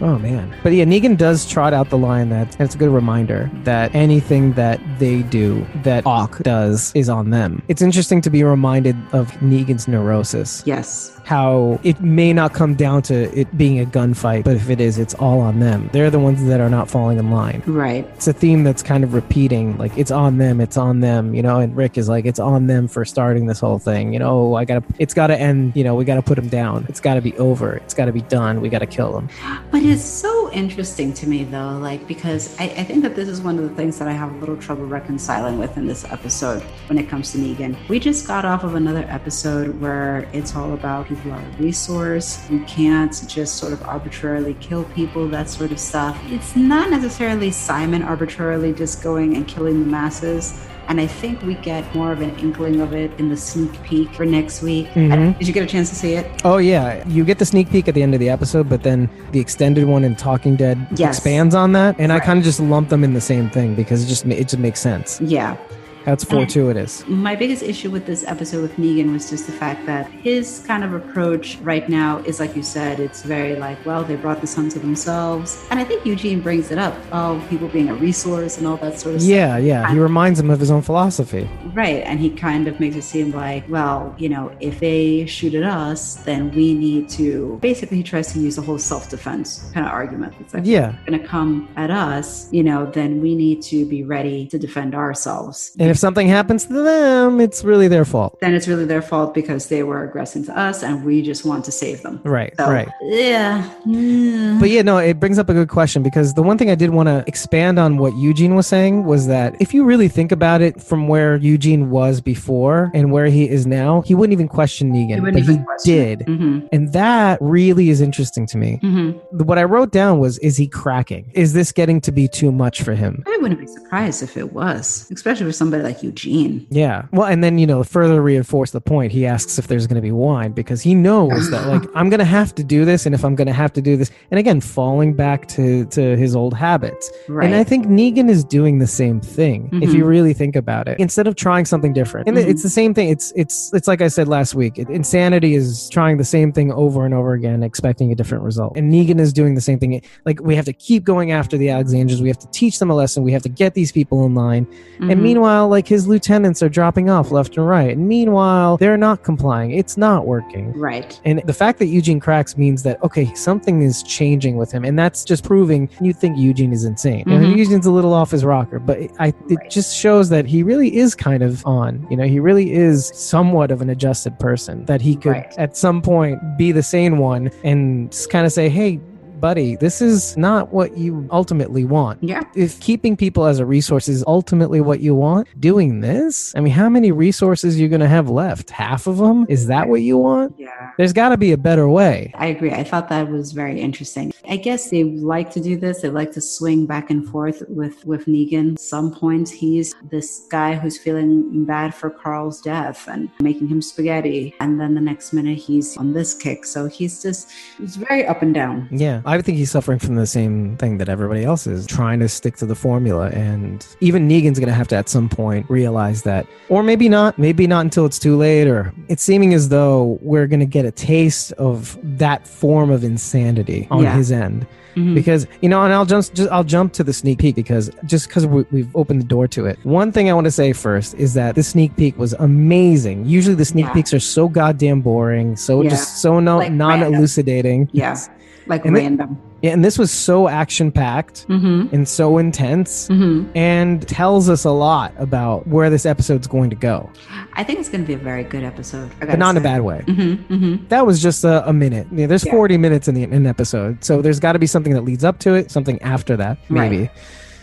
Oh man. But yeah, Negan does trot out the line that and it's a good reminder that anything that they do that Ock does is on them. It's interesting to be reminded of Negan's neurosis. Yes. How it may not come down to it being a gunfight, but if it is, it's all on them. They're the ones that are not falling in line. Right. It's a theme that's kind of repeating, like it's on them, it's on them, you know. And Rick is like, it's on them for starting this whole thing, you know. I gotta, it's gotta end, you know. We gotta put them down. It's gotta be over. It's gotta be done. We gotta kill them. But it's so interesting to me, though, like, because I, I think that this is one of the things that I have a little trouble reconciling with in this episode when it comes to Negan. We just got off of another episode where it's all about are a resource. You can't just sort of arbitrarily kill people, that sort of stuff. It's not necessarily Simon arbitrarily just going and killing the masses. And I think we get more of an inkling of it in the sneak peek for next week. I Mhm. did you get a chance to see it? Oh yeah, you get the sneak peek at the end of the episode, but then the extended one in Talking Dead Yes. expands on that, and I kind of just lump them in the same thing because it just, it just makes sense. Yeah. That's fortuitous. My biggest issue with this episode with Negan was just the fact that his kind of approach right now is like you said, it's very like, well, they brought this onto themselves. And I think Eugene brings it up. Oh, people being a resource and all that sort of stuff. Yeah, yeah. He reminds him of his own philosophy. Right. And he kind of makes it seem like, well, you know, if they shoot at us, then we need to basically he tries to use a whole self defense kind of argument. It's like, Yeah. going to come at us, you know, then we need to be ready to defend ourselves. And if something happens to them, it's really their fault. then it's really their fault because they were aggressing to us and we just want to save them. Right, So, right. Yeah. But yeah, no, it brings up a good question because the one thing I did want to expand on what Eugene was saying was that if you really think about it from where Eugene was before and where he is now, he wouldn't even question Negan, He wouldn't but he did. hmm And that really is interesting to me. hmm What I wrote down was is he cracking? Is this getting to be too much for him? I wouldn't be surprised if it was, especially for somebody like Eugene. Yeah. Well, and then, you know, further reinforce the point, he asks if there's going to be wine because he knows that, like, *laughs* I'm going to have to do this. And if I'm going to have to do this, and again, falling back to, to his old habits. Right. And I think Negan is doing the same thing if you really think about it. Instead of trying something different. And Mhm. it's the same thing. It's it's it's like I said last week. It, insanity is trying the same thing over and over again expecting a different result. And Negan is doing the same thing. Like we have to keep going after the Alexandrians. We have to teach them a lesson. We have to get these people in line. And Mhm. meanwhile, like his lieutenants are dropping off left and right. And meanwhile, they're not complying. It's not working. right. And the fact that Eugene cracks means that okay, something is changing with him, and that's just proving you think Eugene is insane. You know, Mhm. Eugene's a little off his rocker, but it, I it Right. just shows that he really is kind of on. You know, he really is somewhat of an adjusted person. That he could Right. at some point be the sane one and kind of say, "Hey, buddy, this is not what you ultimately want." Yeah. if keeping people as a resource is ultimately what you want, doing this, I mean, how many resources are you going to have left? Half of them? Is that what you want? Yeah. There's got to be a better way. I agree. I thought that was very interesting. I guess they like to do this. They like to swing back and forth with with Negan. Some points he's this guy who's feeling bad for Carl's death and making him spaghetti, and then the next minute he's on this kick. So he's just it's very up and down. Yeah, I think he's suffering from the same thing that everybody else is, trying to stick to the formula. And even Negan's going to have to, at some point, realize that. Or maybe not. Maybe not until it's too late. Or it's seeming as though we're going to get a taste of that form of insanity on Yeah. his end. Mhm. because you know and i'll just, just i'll jump to the sneak peek because just because we, we've opened the door to it one thing i want to say first is that the sneak peek was amazing usually the sneak Yeah. peeks are so goddamn boring so Yeah. just so no, Like non-elucidating Yeah. Like And random. yeah, and this was so action packed Mm-hmm. and so intense Mm-hmm. and tells us a lot about where this episode's going to go I think it's going to be a very good episode. But not in a bad way Mm-hmm. Mm-hmm. that was just a, a minute yeah, there's Yeah. 40 minutes in the in an episode so there's got to be something that leads up to it something after that maybe Right.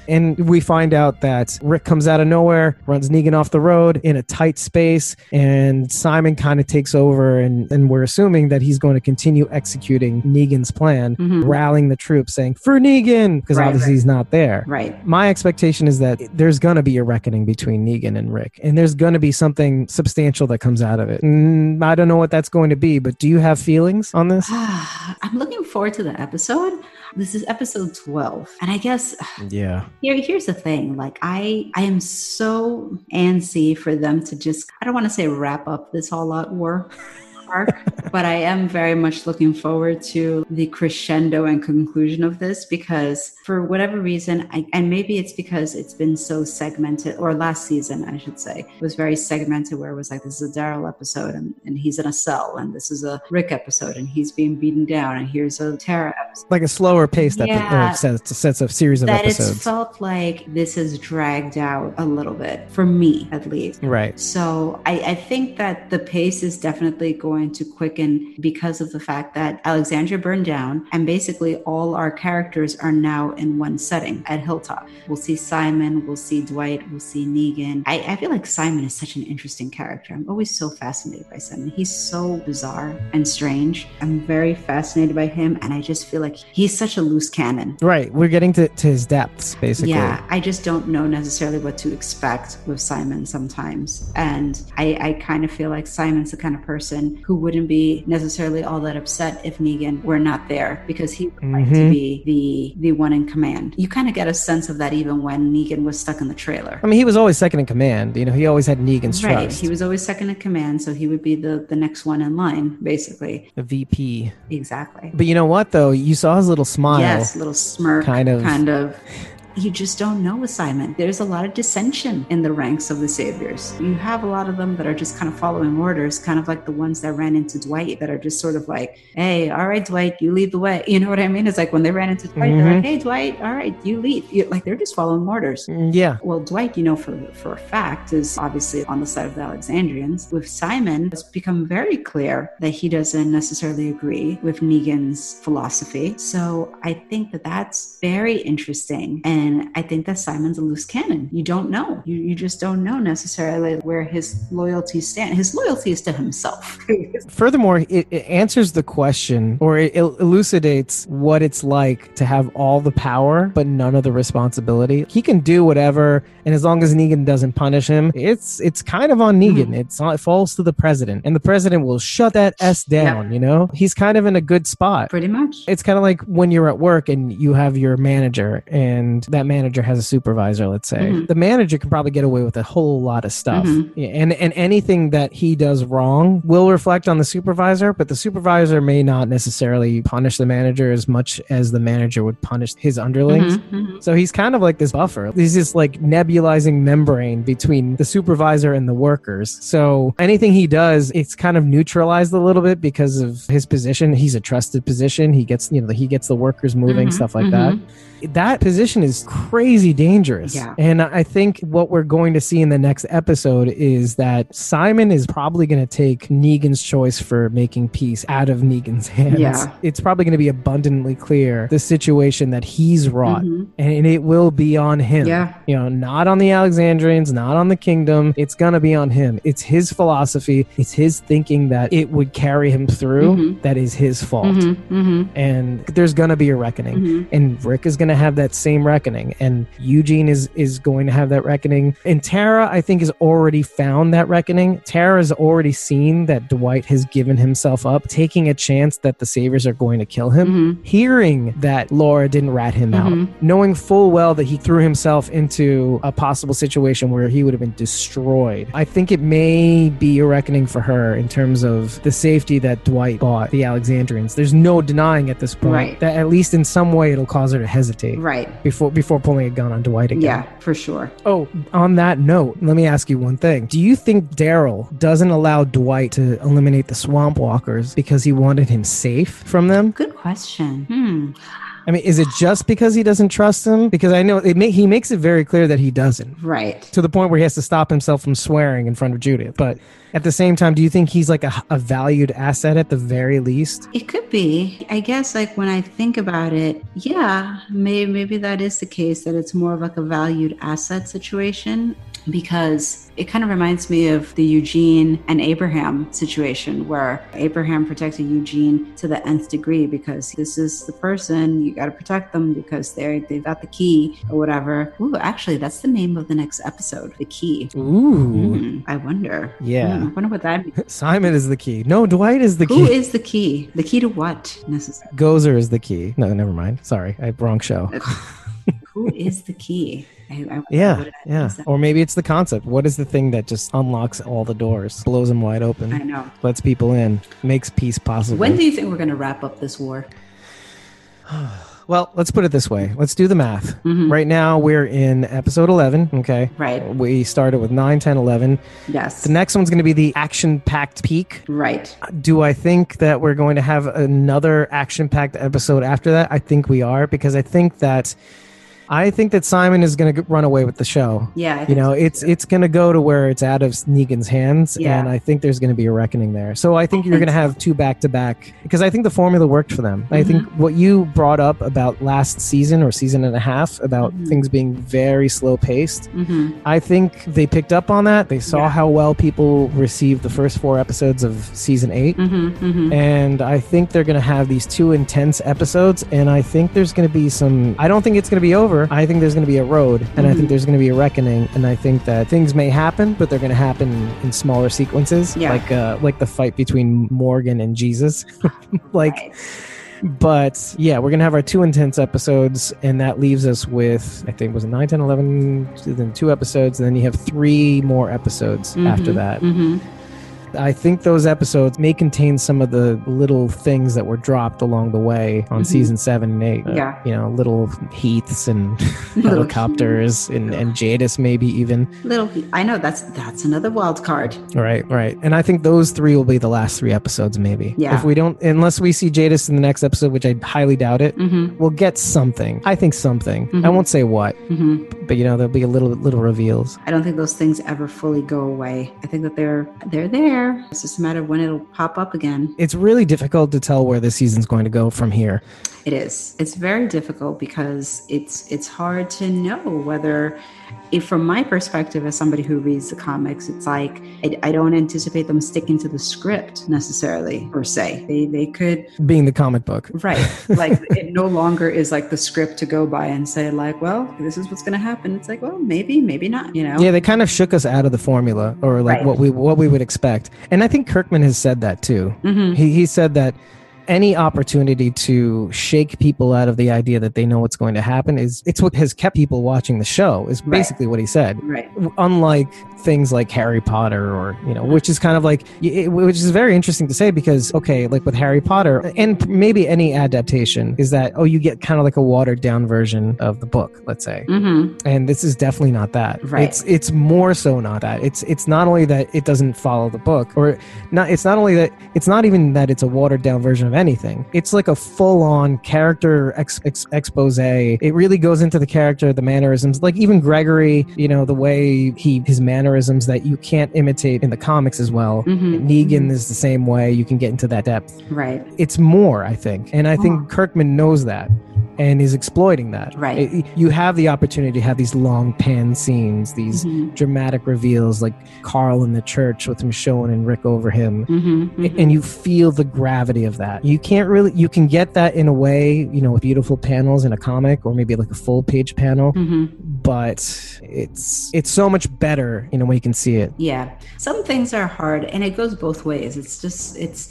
And we find out that Rick comes out of nowhere, runs Negan off the road in a tight space, and Simon kind of takes over. And, and we're assuming that he's going to continue executing Negan's plan, Mhm. rallying the troops, saying, For Negan! Because Right, obviously right. he's not there. Right. My expectation is that there's going to be a reckoning between Negan and Rick, and there's going to be something substantial that comes out of it. Mm, I don't know what that's going to be, but do you have feelings on this? *sighs* I'm looking forward to the episode. This is episode 12. And I guess *sighs* Yeah. here, here's the thing. Like I I am so antsy for them to just I don't want to say wrap up this all out war *laughs* arc, but I am very much looking forward to the crescendo and conclusion of this because for whatever reason, I, and maybe it's because it's been so segmented, or last season, I should say, was very segmented where it was like, this is a Daryl episode and, and he's in a cell, and this is a Rick episode and he's being beaten down, and here's a Tara episode. Like a slower paced epi- Yeah. Uh, or sets, sets of series of That it's episodes. felt like this has dragged out a little bit, for me at least. right. So I, I think that the pace is definitely going to quicken because of the fact that Alexandria burned down and basically all our characters are now in one setting at Hilltop. We'll see Simon, we'll see Dwight, we'll see Negan. I, I feel like Simon is such an interesting character. I'm always so fascinated by Simon. He's so bizarre and strange. I'm very fascinated by him and I just feel like he's such a loose cannon. Right. We're getting to, to his depths, basically. Yeah, I just don't know necessarily what to expect with Simon sometimes. And I, I kind of feel like Simon's the kind of person who wouldn't be necessarily all that upset if Negan were not there because he would like to Mhm. be the the one in command. You kind of get a sense of that even when Negan was stuck in the trailer. I mean, he was always second in command. You know, he always had Negan's trust. Right. trust. He was always second in command, so he would be the, the next one in line, basically. a VP. Exactly. But you know what, though? You saw his little smile. Yes, little smirk, Kind of. kind of. You just don't know with Simon. There's a lot of dissension in the ranks of the saviors. You have a lot of them that are just kind of following orders, kind of like the ones that ran into Dwight that are just sort of like, hey, all right, Dwight, you lead the way. *laughs* You know what I mean? It's like when they ran into Dwight, they're Mhm. like, hey, Dwight, all right, you lead. You- like they're just following orders. Yeah. Well, Dwight, you know, for for a fact, is obviously on the side of the Alexandrians. With Simon, it's become very clear that he doesn't necessarily agree with Negan's philosophy. So I think that that's very interesting, and I think that Simon's a loose cannon. You don't know. You you just don't know necessarily where his loyalties stand. His loyalty is to himself. *laughs* Furthermore, it, it answers the question or it elucidates what it's like to have all the power but none of the responsibility. He can do whatever, and as long as Negan doesn't punish him, it's it's kind of on Negan. Mm-hmm. It's it falls to the president, and the president will shut that s down. You know, he's kind of in a good spot. Pretty much. It's kind of like when you're at work and you have your manager, and that manager has a supervisor. Let's say Mhm. the manager can probably get away with a whole lot of stuff, Mhm. Yeah, and and anything that he does wrong will reflect on the supervisor. But the supervisor may not necessarily punish the manager as much as the manager would punish his underlings. Mhm, mhm. So he's kind of like this buffer. He's this like nebulizing membrane between the supervisor and the workers. So anything he does, it's kind of neutralized a little bit because of his position. He's a trusted position. He gets, you know, he gets the workers moving, Mhm, stuff like mhm. that. That position is crazy dangerous. Yeah. And I think what we're going to see in the next episode is that Simon is probably going to take Negan's choice for making peace out of Negan's *laughs* hands. Yeah. It's probably going to be abundantly clear the situation that he's wrought Mhm. and it will be on him. Yeah. You know, not on the Alexandrians, not on the kingdom. It's going to be on him. It's his philosophy. It's his thinking that it would carry him through Mhm. that is his fault. Mhm, mhm, And there's going to be a reckoning. mhm. And Rick is going to have that same reckoning. And Eugene is is going to have that reckoning. And Tara, I think, has already found that reckoning. Tara has already seen that Dwight has given himself up, taking a chance that the Saviors are going to kill him Mhm. hearing that Laura didn't rat him out, Mhm. knowing full well that he threw himself into a possible situation where he would have been destroyed. I think it may be a reckoning for her in terms of the safety that Dwight bought the Alexandrians. There's no denying at this point Right. that at least in some way it'll cause her to hesitate Right. before before pulling a gun on Dwight again. Yeah, for sure. Oh, on that note, let me ask you one thing. Do you think Daryl doesn't allow Dwight to eliminate the swamp walkers because he wanted him safe from them? Good question. Hmm. I mean, is it just because he doesn't trust him? Because I know it ma- he makes it very clear that he doesn't, Right. to the point where he has to stop himself from swearing in front of Judith. But at the same time, do you think he's like a, a valued asset at the very least? It could be. I guess like when I think about it, yeah, maybe maybe that is the case that it's more of like a valued asset situation because it kind of reminds me of the Eugene and Abraham situation where Abraham protected Eugene to the nth degree because this is the person you got to protect them because they they've got the key or whatever. Ooh, actually, that's the name of the next episode, the key. Ooh, Hmm, I wonder. Yeah. Hmm, I wonder what that means. Simon is the key. No, Dwight is the Who key. Who is the key? The key to what? Necessarily. Gozer is the key. No, never mind. Sorry, I wrong show. Who is the key? I, I Yeah, that yeah. Or maybe it's the concept. What is the thing that just unlocks all the doors, blows them wide open? I know. lets people in, makes peace possible? When do you think we're going to wrap up this war? Well, let's put it this way. Let's do the math. Mhm. Right now, we're in episode 11. Okay. Right. We started with 9, 10, 11. Yes. The next one's going to be the action packed peak. right. Do I think that we're going to have another action packed episode after that? I think we are because I think that. I think that Simon is going to run away with the show. Yeah. You know, so, it's too. it's going to go to where it's out of Negan's hands, Yeah. and I think there's going to be a reckoning there. So I think I you're going to have two back to back because I think the formula worked for them. I think Mm-hmm. what you brought up about last season or season and a half about Mhm. things being very slow paced, Mhm. I think they picked up on that. They saw Yeah. how well people received the first four episodes of season 8 Mhm. Mhm. And I think they're going to have these two intense episodes, and I think there's going to be some. I don't think it's going to be over However, I think there's going to be a road, and I think Mhm. there's going to be a reckoning, and I think that things may happen, but they're going to happen in smaller sequences, Yeah. like uh, like the fight between Morgan and Jesus. *laughs* like, Right. but yeah, we're going to have our two intense episodes, and that leaves us with I think was it 9, 10, 11, then two episodes, and then you have three more episodes after Mhm, that. mhm. I think those episodes may contain some of the little things that were dropped along the way on Mhm. season seven and eight. Uh, Yeah. you know, little Heaths and Little *laughs* helicopters and, and Jadis, maybe even. Little, I know that's that's another wild card. Right, right. And I think those three will be the last three episodes, maybe. Yeah. If we don't, unless we see Jadis in the next episode, which I highly doubt it, hmm we'll get something. I think something. I Mhm. won't say what, hmm but you know, there'll be a little little reveals. I don't think those things ever fully go away. I think that they're they're there. It's just a matter of when it'll pop up again. It's really difficult to tell where the season's going to go from here. It is. It's very difficult because it's it's hard to know whether, from my perspective as somebody who reads the comics, it's like I, I don't anticipate them sticking to the script necessarily per se. They they could Being the comic book. right *laughs* like it no longer is like the script to go by and say like, well, this is what's going to happen. It's like, well, maybe, maybe not. You know. Yeah, they kind of shook us out of the formula, or like Right. what we what we would expect. And I think Kirkman has said that too. hmm He he said that any opportunity to shake people out of the idea that they know what's going to happen is it's what has kept people watching the show. Is Right. basically what he said. Right. Unlike things like Harry Potter, or you know, which is kind of like, it- which is very interesting to say because okay, like with Harry Potter and maybe any adaptation, is that oh, you get kind of like a watered down version of the book, let's say. Hmm and this is definitely not that. Right. it's it's more so not that. It's it's not only that it doesn't follow the book or not it's not only that it's not even that it's a watered down version of anything. It's like a full on character ex, ex, expose. It really goes into the character the mannerisms like even gregory you know the way he his mannerisms that you can't imitate in the comics as well hmm negan is the same way you can get into that depth Right. it's more i think and i think Oh. kirkman knows that and is exploiting that Right. It- you have the opportunity to have these long pan scenes these Mhm. dramatic reveals like carl in the church with michonne and rick over him Mhm, mhm. and you feel the gravity of that you can't really you can get that in a way you know with beautiful panels in a comic or maybe like a full page panel Mhm. but it's it's so much better you know when you can see it Yeah. Some things are hard and it goes both ways. It's just it's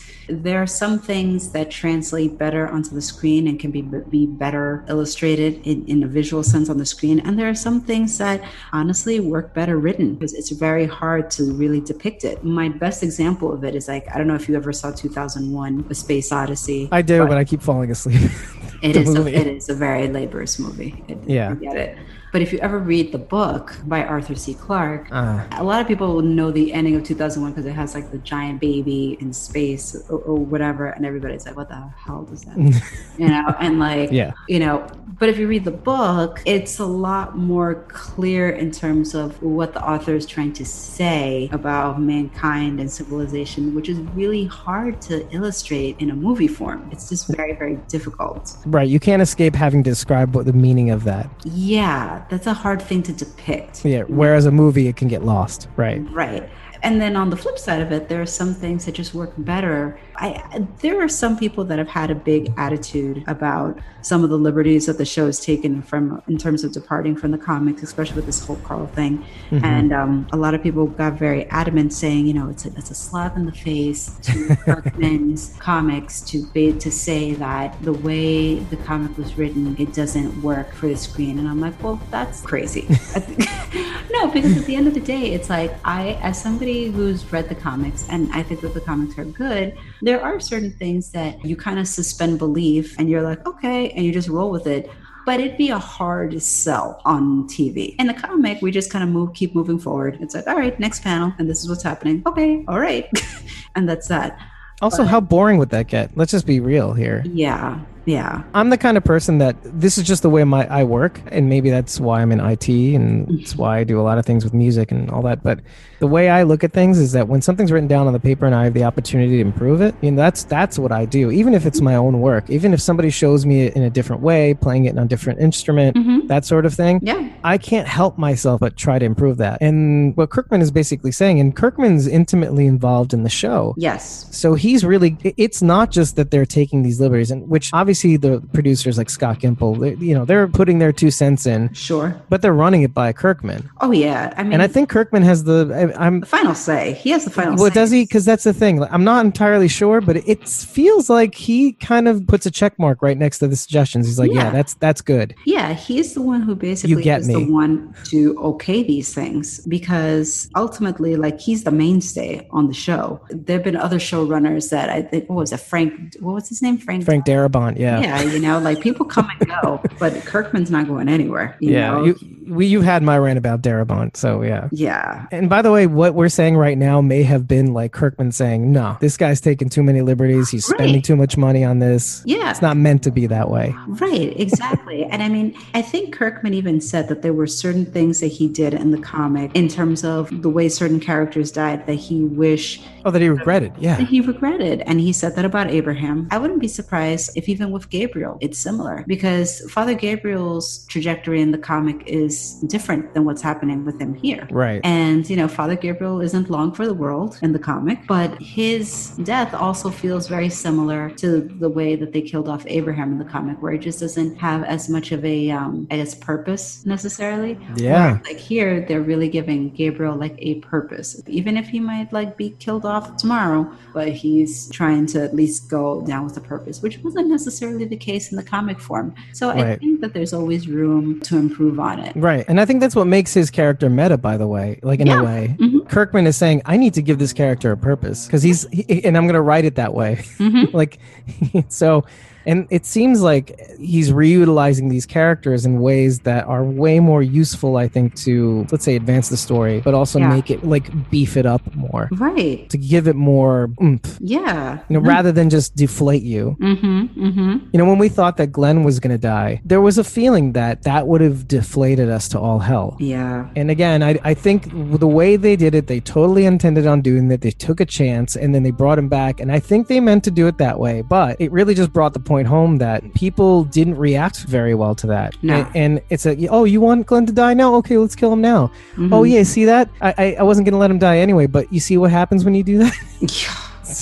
there are some things that translate better onto the screen and can be be better illustrated in, in a visual sense on the screen. And there are some things that honestly work better written because it's very hard to really depict it. My best example of it is like I don't know if you ever saw 2001 A Space Odyssey. i do But- but i keep falling asleep *laughs* It is. A, it is a very laborious movie. It, Yeah. I get it. But if you ever read the book by Arthur C. Clarke, Ah. a lot of people will know the ending of 2001 because it has like the giant baby in space or, or whatever, and everybody's like, "What the hell does that?" *laughs* you know, and like, Yeah. you know. But if you read the book, it's a lot more clear in terms of what the author is trying to say about mankind and civilization, which is really hard to illustrate in a movie form. It's just very, very difficult. right you can't escape having to describe what the meaning of that Yeah, that's a hard thing to depict. Yeah, whereas a movie it can get lost, right? Right. And then on the flip side of it, there are some things that just work better. I there are some people that have had a big attitude about some of the liberties that the show has taken from in terms of departing from the comics, especially with this whole Carl thing. And um, a lot of people got very adamant, saying, you know, it's a, it's a slap in the face to *laughs* Kirkman's comics to be, to say that the way the comic was written, it doesn't work for the screen. And I'm like, well, that's crazy. *laughs* *laughs* No, because at the end of the day, it's like I, as somebody who's read the comics, and I think that the comics are good, there are certain things that you kind of suspend belief and you're like, okay, and you just roll with it. But it'd be a hard sell on TV. In the comic, we just kind of move, keep moving forward. It's like, all right, next panel, and this is what's happening. Okay, all right, *laughs* and that's that. Also, how boring would that get? Let's just be real here. Yeah, yeah, I'm the kind of person that this is just the way my I work, and maybe that's why I'm in IT, and it's why I do a lot of things with music and all that. But the way I look at things is that when something's written down on the paper and I have the opportunity to improve it, you know, that's that's what I do. Even if it's my own work, even if somebody shows me it in a different way, playing it on a different instrument, Mhm. that sort of thing. yeah, I can't help myself but try to improve that. And what Kirkman is basically saying, and Kirkman's intimately involved in the show. yes, So he's really, it's not just that they're taking these liberties, and which obviously obviously the producers like Scott Gimple, they, you know, they're putting their two cents in, Sure. but they're running it by Kirkman. Oh yeah. I mean, And I think Kirkman has the. I, I'm the final say. He has the final. Well, say. does he? Because that's the thing. I'm not entirely sure, but it feels like he kind of puts a check mark right next to the suggestions. He's like, "Yeah, Yeah. that's that's good." Yeah, he's the one who basically you get is me. the one to okay these things because ultimately, like he's the mainstay on the show. There have been other showrunners that I think what was it, Frank? What was his name? Frank. Frank Darabont, yeah, Yeah, you know, like people come and go, but Kirkman's not going anywhere. You yeah. know? You, we, you've had my rant about Darabont, so yeah. yeah. And by the way, what we're saying right now may have been like Kirkman saying, "No, this guy's taking too many liberties. He's spending too much money on this. Yeah. It's not meant to be that way." Right, exactly. and I mean, I think Kirkman even said that there were certain things that he did in the comic in terms of the way certain characters died that he wish Oh, that he regretted. Yeah, that he regretted. And he said that about Abraham. I wouldn't be surprised if even with Gabriel, it's similar because Father Gabriel's trajectory in the comic is different than what's happening with him here. right. And, you know, Father Gabriel isn't long for the world in the comic, but his death also feels very similar to the way that they killed off Abraham in the comic, where it just doesn't have as much of a, um, I guess, purpose necessarily. Yeah. Whereas, like here, they're really giving Gabriel like a purpose, even if he might like be killed off tomorrow, but he's trying to at least go down with a purpose, which wasn't necessarily the case in the comic form. So I think that there's always room to improve on it. Right. And I think that's what makes his character meta, by the way. Like, in Yeah. a way, Mhm. Kirkman is saying, I need to give this character a purpose because he's, he, and I'm going to write it that way. Mhm. *laughs* like, *laughs* so, and it seems like he's reutilizing these characters in ways that are way more useful, I think, to, let's say, advance the story, but also Yeah. make it, like, beef it up more, Right. to give it more oomph, Yeah. you know, rather than just deflate you. Mm-hmm. Mm-hmm. You know, when we thought that Glenn was going to die, there was a feeling that that would have deflated us to all hell. Yeah. And again, I, I think the way they did it, they totally intended on doing that. They took a chance and then they brought him back. And I think they meant to do it that way. But it really just brought the point home that people didn't react very well to that. No. And, and it's a, oh, you want Glenn to die now? Okay, let's kill him now. Mhm. Oh, yeah, see that? I, I, I wasn't going to let him die anyway. But you see what happens when you do that? *laughs* Yeah.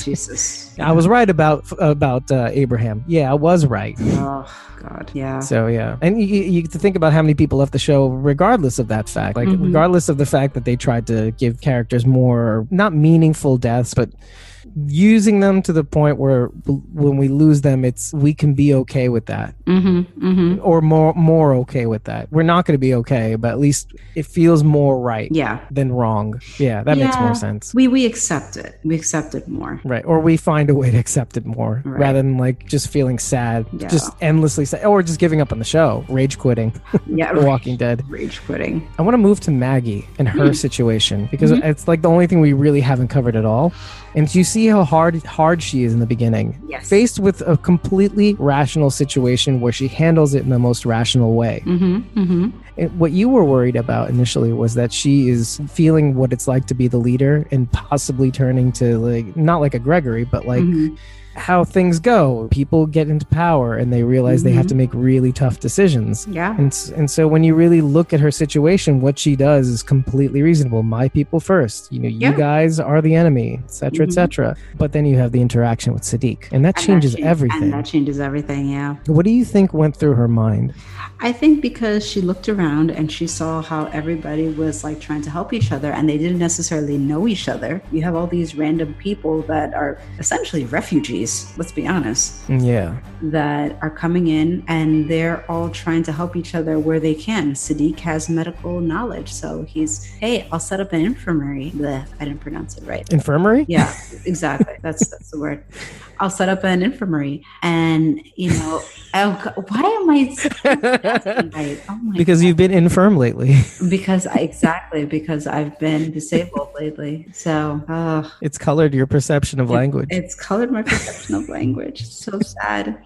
Jesus. I was right about about uh, Abraham. Yeah, I was right. Oh God. Yeah. So yeah, and you, you you get to think about how many people left the show, regardless of that fact. Like Mhm. regardless of the fact that they tried to give characters more not meaningful deaths, but using them to the point where when we lose them, it's we can be okay with that, Mm-hmm. Mm-hmm. or more more okay with that. We're not going to be okay, but at least it feels more right Yeah. than wrong. Yeah, that makes more sense. We we accept it. We accept it more. Right, or we find a way to accept it more Right. rather than like just feeling sad, Yeah. just endlessly sad, or just giving up on the show, rage quitting, *laughs* Yeah. *laughs* Walking Dead. Rage quitting. I want to move to Maggie and her Hmm. situation because Mm-hmm. it's like the only thing we really haven't covered at all. And you see how hard hard she is in the beginning. Yes. Faced with a completely rational situation where she handles it in the most rational way. Mm-hmm. Mm-hmm. What you were worried about initially was that she is feeling what it's like to be the leader and possibly turning to like not like a Gregory, but like Mhm. How things go. People get into power and they realize they have to make really tough decisions. Yeah. And, and so when you really look at her situation, what she does is completely reasonable. My people first. You know, you guys are the enemy, etc., Mhm. etc. But then you have the interaction with Siddiq, and that And changes that everything. And that changes everything. Yeah. what do you think went through her mind? I think because she looked around and she saw how everybody was like trying to help each other and they didn't necessarily know each other. You have all these random people that are essentially refugees, let's be honest, Yeah, that are coming in and they're all trying to help each other where they can. Siddiq has medical knowledge. So he's, hey, I'll set up an infirmary. Bleh, I didn't pronounce it right. infirmary. Yeah, exactly. That's that's the word. *laughs* I'll set up an infirmary, and you know, *laughs* I'll, why am I tonight? *laughs* Oh my Because God. you've been infirm lately. *laughs* because I, exactly because I've been disabled lately. So uh, it's colored your perception of language. it's colored my perception of language. It's so sad.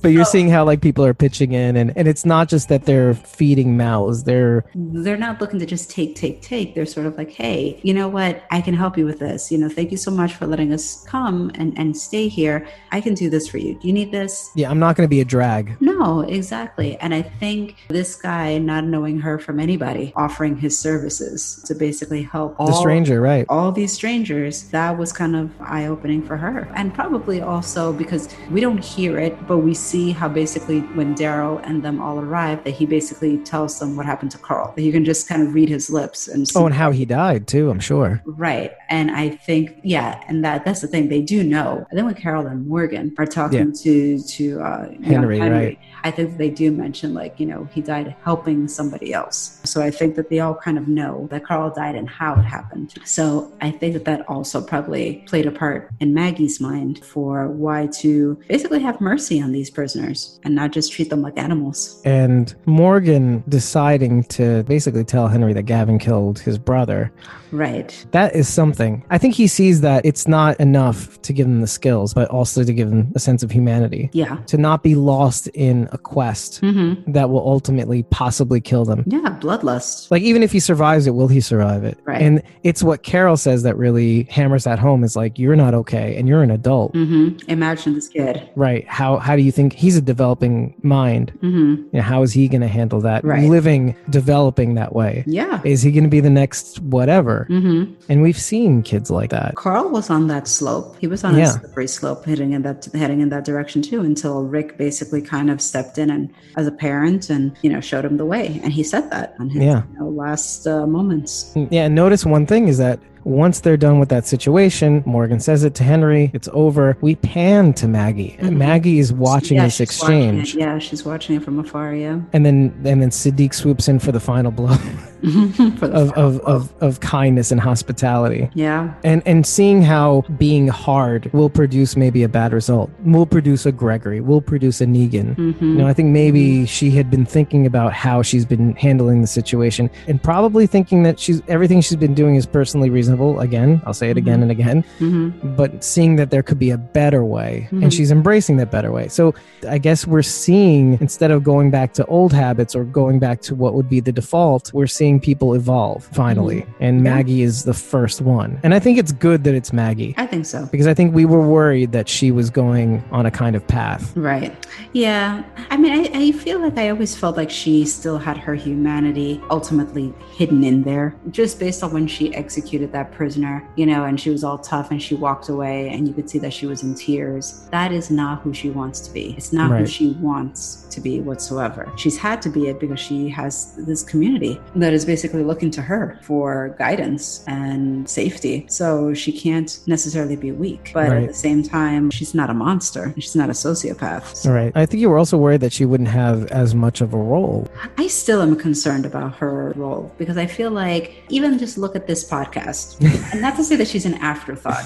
but you're seeing how like people are pitching in, and, and it's not just that they're feeding mouths. They're They're not looking to just take, take, take. They're sort of like, hey, you know what? I can help you with this. You know, thank you so much for letting us come and and stay here. I can do this for you. Do you need this? yeah. I'm not going to be a drag. No, exactly. And I think this guy, not knowing her from anybody, offering his services to basically help all the stranger, right? all these strangers, that was kind of eye opening for her. And probably also because we don't hear it, but we see how basically when Daryl and them all arrive, that he basically tells them what happened to Carl. That you can just kind of read his lips and see. Oh, and how he died too, I'm sure. Right. And I think, yeah, and that that's the thing. They do know. I think when Carol and Morgan are talking to to uh, young Henry, right. I think they do mention like, you know, he died helping somebody else. So I think that they all kind of know that Carl died and how it happened. So I think that that also probably played a part in Maggie's mind for why to basically have mercy on these prisoners and not just treat them like animals. And Morgan deciding to basically tell Henry that Gavin killed his brother. Right. That is something. I think he sees that it's not enough to give him the skills, but also to give him a sense of humanity. Yeah. To not be lost in a quest Mm-hmm. that will ultimately possibly kill them. Yeah. Bloodlust. Like even if he survives it, will he survive it? Right. And it's what Carol says that really hammers that home is like you're not okay and you're an adult. Mm-hmm. Imagine this kid. Right. How how do you think he's a developing mind? Mm-hmm. You know, how is he going to handle that? Right. Living, developing that way. Yeah. Is he going to be the next whatever? Mm-hmm. And we've seen kids like that. Carl was on that slope. He was on Yeah. a slippery slope, heading in that heading in that direction too. Until Rick basically kind of stepped in and as a parent and you know showed him the way, and he said that on his Yeah. you know, last uh, moments. Yeah, and notice one thing is that once they're done with that situation, Morgan says it to Henry, it's over. We pan to Maggie. Mhm. Maggie is watching Yeah, this she's watching exchange. Yeah, she's watching it from afar. Yeah, And then and then Siddiq swoops in for the final blow the *laughs* *laughs* of, of, of, of kindness and hospitality. yeah, And and seeing how being hard will produce maybe a bad result. Will produce a Gregory, will produce a Negan. Mhm. You know, I think maybe she had been thinking about how she's been handling the situation and probably thinking that she's everything she's been doing is personally reasonable. Again, I'll say it again and again, Mhm. but seeing that there could be a better way and she's embracing that better way. So I guess we're seeing instead of going back to old habits or going back to what would be the default, we're seeing people evolve finally. And Mm-hmm. Maggie is the first one. And I think it's good that it's Maggie I think so. because I think we were worried that she was going on a kind of path. Right. Yeah. I mean, I, I feel like I always felt like she still had her humanity ultimately hidden in there, just based on when she executed that prisoner, you know, and she was all tough and she walked away and you could see that she was in tears. That is not who she wants to be. It's not who she wants to be whatsoever. She's had to be it because she has this community that is basically looking to her for guidance and safety. So she can't necessarily be weak. But Right. at the same time, she's not a monster. She's not a sociopath. So All right. I think you were also worried that she wouldn't have as much of a role. I still am concerned about her role because I feel like even just look at this podcast, *laughs* and not to say that she's an afterthought,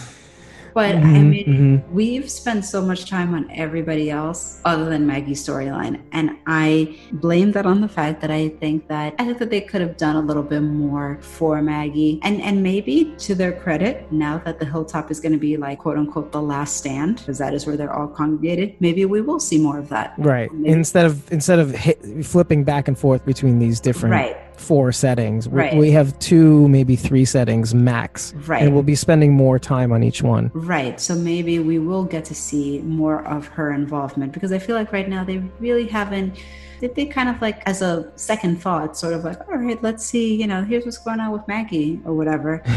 but I Mhm, mean, mhm. we've spent so much time on everybody else other than Maggie's storyline, and I blame that on the fact that I think that I think that they could have done a little bit more for Maggie, and and maybe to their credit, now that the hilltop is going to be like quote unquote the last stand, because that is where they're all congregated, maybe we will see more of that. Right. Maybe- Instead of instead of hit, flipping back and forth between these different Right. Four settings, we, we have two, maybe three settings max, Right. and we'll be spending more time on each one. Right. So maybe we will get to see more of her involvement because I feel like right now they really haven't. They, they kind of like, as a second thought, sort of like, all right, let's see, you know, here's what's going on with Maggie or whatever. *laughs*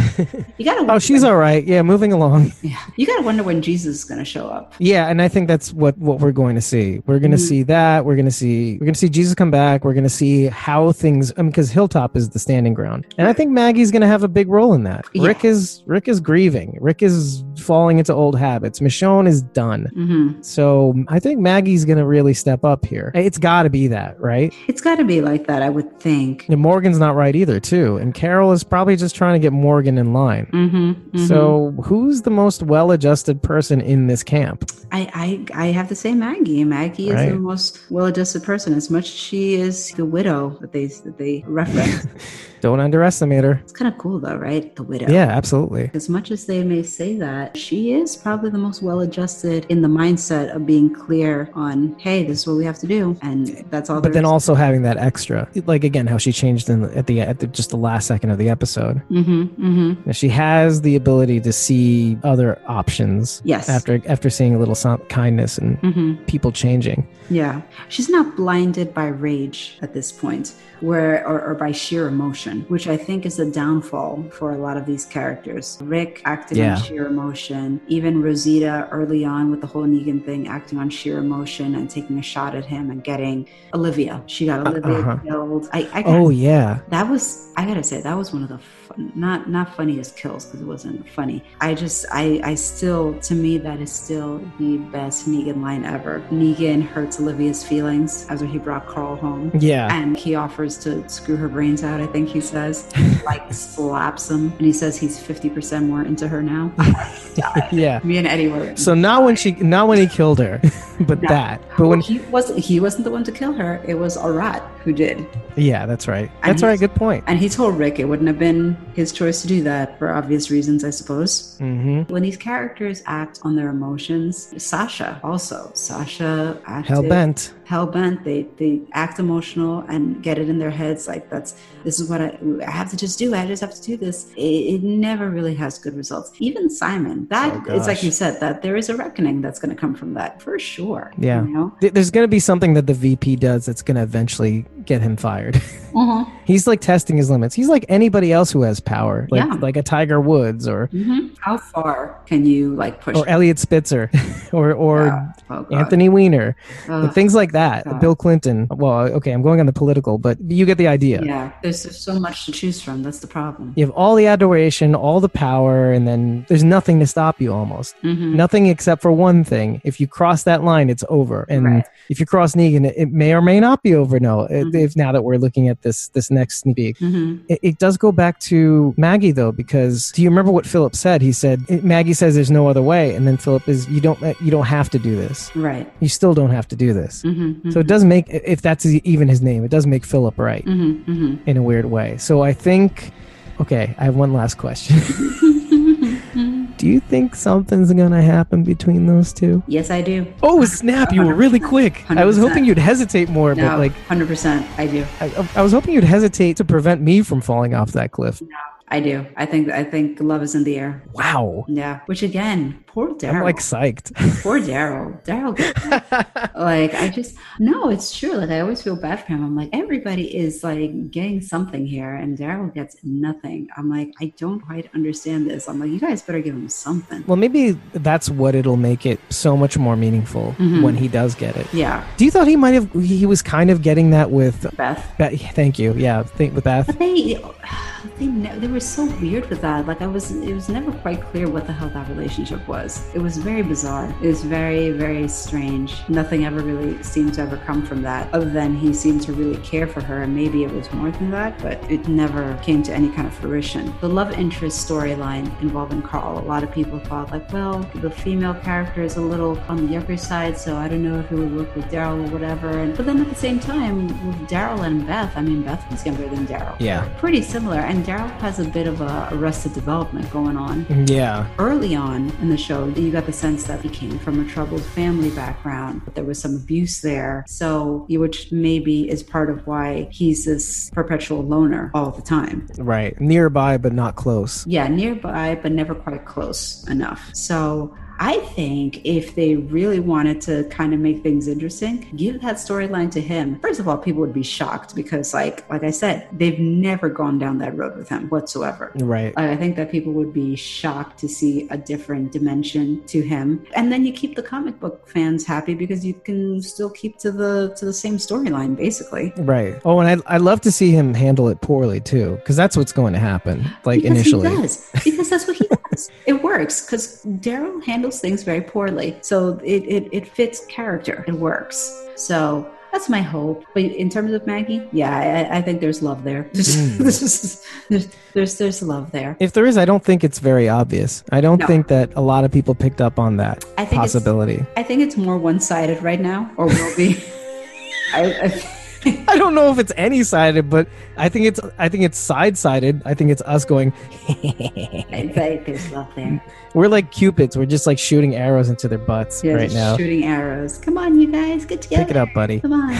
You gotta. Oh, she's all right. Yeah, moving along. *laughs* Yeah. You gotta wonder when Jesus is gonna show up. Yeah, and I think that's what what we're going to see. We're going to Mhm. see that. We're to see we're to see Jesus come back. We're to see how things I mean cuz Hilltop is the standing ground. And I think Maggie's to have a big role in that. Yeah. Rick is Rick is grieving. Rick is falling into old habits. Michonne is done. hmm So, I think Maggie's to really step up here. It's got to be that, right? It's got to be like that, I would think. And Morgan's not right either, too. And Carol is probably just trying to get Morgan in line. Mm-hmm, So, who's the most well-adjusted person in this camp? I, I I have to say Maggie. Maggie is the most well-adjusted person. As much as she is the widow that they that they reference. *laughs* Don't underestimate her. it's kind of cool though, right? The widow. Yeah, absolutely. As much as they may say that, she is probably the most well adjusted in the mindset of being clear on, hey, this is what we have to do. And that's all. but then is. also having that extra, like again, how she changed in the, at the at the, just the last second of the episode. Mhm, mhm. She has the ability to see other options. Yes. After after seeing a little kindness and Mhm. people changing. Yeah, she's not blinded by rage at this point, where or, or by sheer emotion, which I think is a downfall for a lot of these characters. Rick acting Yeah. on sheer emotion, even Rosita early on with the whole Negan thing, acting on sheer emotion and taking a shot at him and getting Olivia. She got Olivia uh-huh. killed. I, I Oh yeah. that was I gotta say that was one of the fun, not not funniest kills because it wasn't funny. I just I I still to me that is still the best Negan line ever. Negan hurts Olivia's feelings after he brought Carl home. Yeah. And he offers to screw her brains out, I think he says. *laughs* like slaps him. And he says he's 50% more into her now. *laughs* yeah. Me and Eddie were. So not when she not when he killed her, *laughs* but No. that. But when he wasn't he wasn't the one to kill her. It was Arat who did. yeah, that's right. That's right. Good point. And he told Rick it wouldn't have been his choice to do that for obvious reasons, I suppose. Mm-hmm. When these characters act on their emotions, Sasha also. Sasha acted Hell bent. hell bent. They they act emotional and get it in their heads like that's this is what I, I have to just do. I just have to do this. It, it never really has good results. Even Simon, that Oh, it's like you said that there is a reckoning that's going to come from that for sure. Yeah. You know? There's going to be something that the VP does that's going to eventually get him fired. Uh-huh. *laughs* He's like testing his limits. He's like anybody else who has power, like Yeah. like a Tiger Woods or Mhm. How far can you like push? or Eliot Spitzer *laughs* or or Yeah. Oh, Anthony Weiner, Ugh. things like that. God. Bill Clinton. Well, okay, I'm going on the political, but you get the idea. Yeah, there's, there's so much to choose from. That's the problem. You have all the adoration, all the power, and then there's nothing to stop you almost. Mhm. Nothing except for one thing. If you cross that line, it's over. And Right. if you cross Negan, it, it may or may not be over. No, It-. If now that we're looking at this this next sneak peek, Mhm. it, it does go back to Maggie though, because do you remember what Philip said? He said Maggie says there's no other way, and then Philip is you don't you don't have to do this. Right. You still don't have to do this. Mhm. So it does make if that's even his name, it does make Philip right Mhm. Mhm. in a weird way. So I think okay, I have one last question. *laughs* do you think something's gonna happen between those two? Yes, I do. Oh snap! You were really quick. I was hoping you'd hesitate more, No, but like hundred percent, I do. I, I was hoping you'd hesitate to prevent me from falling off that cliff. I do. I think. I think love is in the air. Wow, Yeah. Which again, poor Daryl. I'm like psyched. poor Daryl. Daryl. *laughs* like I just no, it's true. Like I always feel bad for him. I'm like everybody is like getting something here, and Daryl gets nothing. I'm like I don't quite understand this. I'm like you guys better give him something. well, maybe that's what it'll make it so much more meaningful Mhm. when he does get it. Yeah, Do you thought he might have? He was kind of getting that with. Beth. Beth, thank you. Yeah, think with Beth. But they, they, they were so weird with that. Like I was, it was never quite clear what the hell that relationship was. It was very bizarre. It was very, very strange. Nothing ever really seemed to ever come from that, other than he seemed to really care for her, and maybe it was more than that, but it never came to any kind of fruition. The love interest storyline involving Carl, a lot of people thought like, well, the female character is a little on the younger side, so I don't know if it would work with Daryl or whatever. And but then at the same time, with Daryl and Beth, I mean, Beth was younger than Daryl Yeah. pretty similar. And Daryl has a bit of a arrested development going on. Yeah. Early on in the show, you got the sense that he came from a troubled family background, but there was some abuse there. So, which maybe is part of why he's this perpetual loner all the time. Right. Nearby, but not close. Yeah, nearby, but never quite close enough. So, I think if they really wanted to kind of make things interesting, give that storyline to him. First of all, people would be shocked because, like, like I said, they've never gone down that road with him whatsoever. Right. I think that people would be shocked to see a different dimension to him. And then you keep the comic book fans happy because you can still keep to the to the same storyline basically. Right. Oh, and I I love to see him handle it poorly too, because that's what's going to happen. Like because initially. he does. Because that's what he. It works because Daryl handles things very poorly. So it, it, it fits character. It works. So that's my hope. But in terms of Maggie, yeah, I, I think there's love there. There's, *laughs* there's, hmm. there's there's love there. If there is, I don't think it's very obvious. I don't No. think that a lot of people picked up on that I think possibility. I think it's more one sided right now, or will be. *laughs* I, I, I don't know if it's any sided, but I think it's I think it's side sided. I think it's us going. *laughs* I think there's love there. We're like cupids. We're just like shooting arrows into their butts Yeah, right now. shooting arrows. Come on, you guys, get together. Pick it up, buddy. Come on.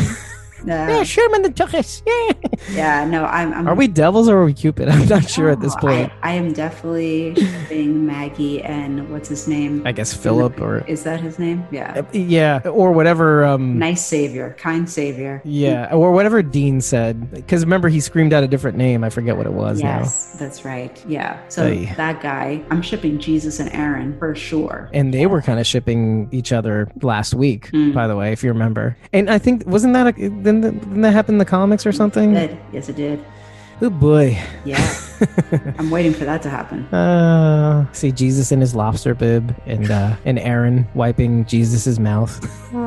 Yeah. Yeah, shoot him in the tuchus. Yeah. Yeah, no, I'm. I'm Are we devils or are we Cupid? I'm not sure at this point. I, I am definitely shipping Maggie and what's his name? I, guess Philip or Is that his name? Yeah. yeah, or whatever. Um, Nice savior, kind savior. yeah, or whatever Dean said. Because remember, he screamed out a different name. I forget what it was now. Yes, that's right. Yeah. So Aye. that guy, I'm shipping Jesus and Aaron for sure. And they were kind of shipping each other last week, Hmm. by the way, if you remember. And I think wasn't that a, didn't, that- didn't that happen in the comics or something? Did. Yes, it did. Oh boy. Yeah. *laughs* I'm waiting for that to happen. Uh, see Jesus in his lobster bib, and uh, and Aaron wiping Jesus's mouth. *laughs*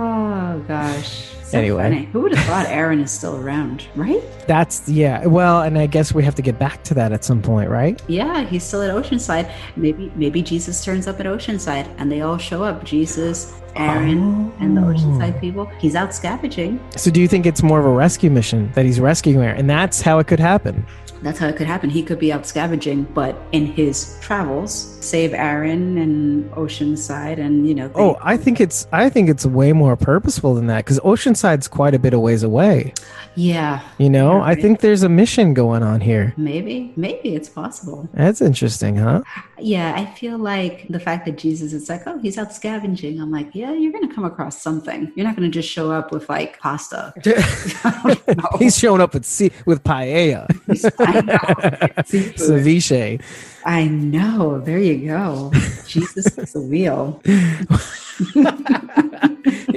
Oh gosh. So Anyway. funny. Who would have thought Aaron is still around, right? That's yeah. Well, and I guess we have to get back to that at some point, right? Yeah, he's still at Oceanside. Maybe maybe Jesus turns up at Oceanside and they all show up. Jesus, Aaron, and the Oh. Oceanside people. He's out scavenging. So do you think it's more of a rescue mission that he's rescuing her, and that's how it could happen? That's how it could happen. He could be out scavenging, but in his travels, save Aaron and Oceanside, and you know. Oh, they- Oh, I think it's I think it's way more purposeful than that because Oceanside's quite a bit of ways away. yeah, You know, You're I think there's a mission going on here. maybe, maybe it's possible. That's interesting, huh? Yeah, I feel like the fact that Jesus is like, oh, he's out scavenging. I'm like, yeah, you're going to come across something. You're not going to just show up with like pasta. *laughs* *laughs* He's showing up with sea- with paella, I know. Seafood. *laughs* *laughs* ceviche. I know. There you go. Jesus is the wheel. *laughs*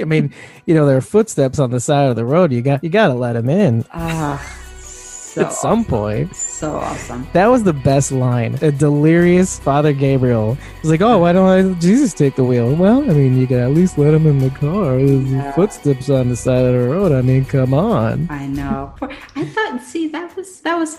I mean, you know, there are footsteps on the side of the road. You got you got to let him in Ah, so at some point. so awesome. That was the best line. A delirious Father Gabriel. was like, "Oh, why don't I Jesus take the wheel?" Well, I mean, you can at least let him in the car. Yeah. footsteps on the side of the road. I mean, come on. I know. I thought. See, that was that was.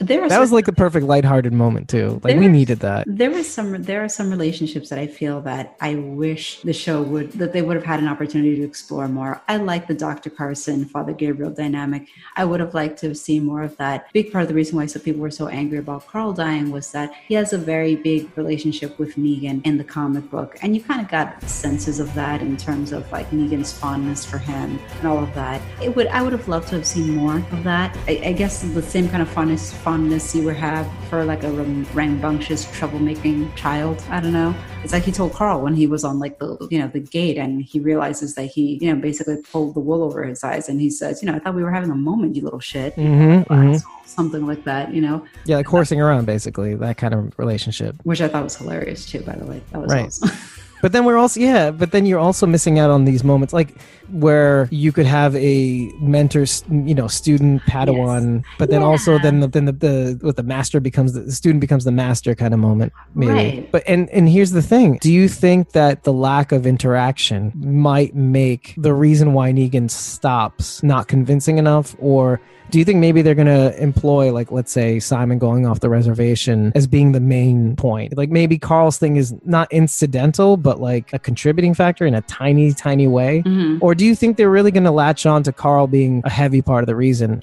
There was That was like the perfect lighthearted moment too. Like we needed that. there was some there are some relationships that I feel that I wish the show would that they would have had an opportunity to explore more. I like the Dr. Carson Father Gabriel dynamic. I would have liked to have seen more of that. Big part of the reason why some people were so angry about Carl dying was that he has a very big relationship with Negan in the comic book, and you kind of got senses of that in terms of like Negan's fondness for him and all of that. It would I would have loved to have seen more of that. I, I guess the same kind of fondness fondness you would have for like a rambunctious troublemaking child. I don't know. It's like he told Carl when he was on like the you know the gate and he realizes that he you know basically pulled the wool over his eyes and he says you know I thought we were having a moment you little shit. hmm hmm Something like that, you know, Yeah, like horsing around, basically that kind of relationship. which I thought was hilarious too. By the way, that was Right. awesome. *laughs* But then we're also yeah, but then you're also missing out on these moments like where you could have a mentor, you know, student Padawan, but then also then the then the, the what the master becomes the, the student becomes the master kind of moment maybe. Right. But and and here's the thing: Do you think that the lack of interaction might make the reason why Negan stops not convincing enough, or do you think maybe they're going to employ, like, let's say Simon going off the reservation as being the main point? Like, maybe Carl's thing is not incidental, but like a contributing factor in a tiny, tiny way? Mhm. Or do you think they're really going to latch on to Carl being a heavy part of the reason?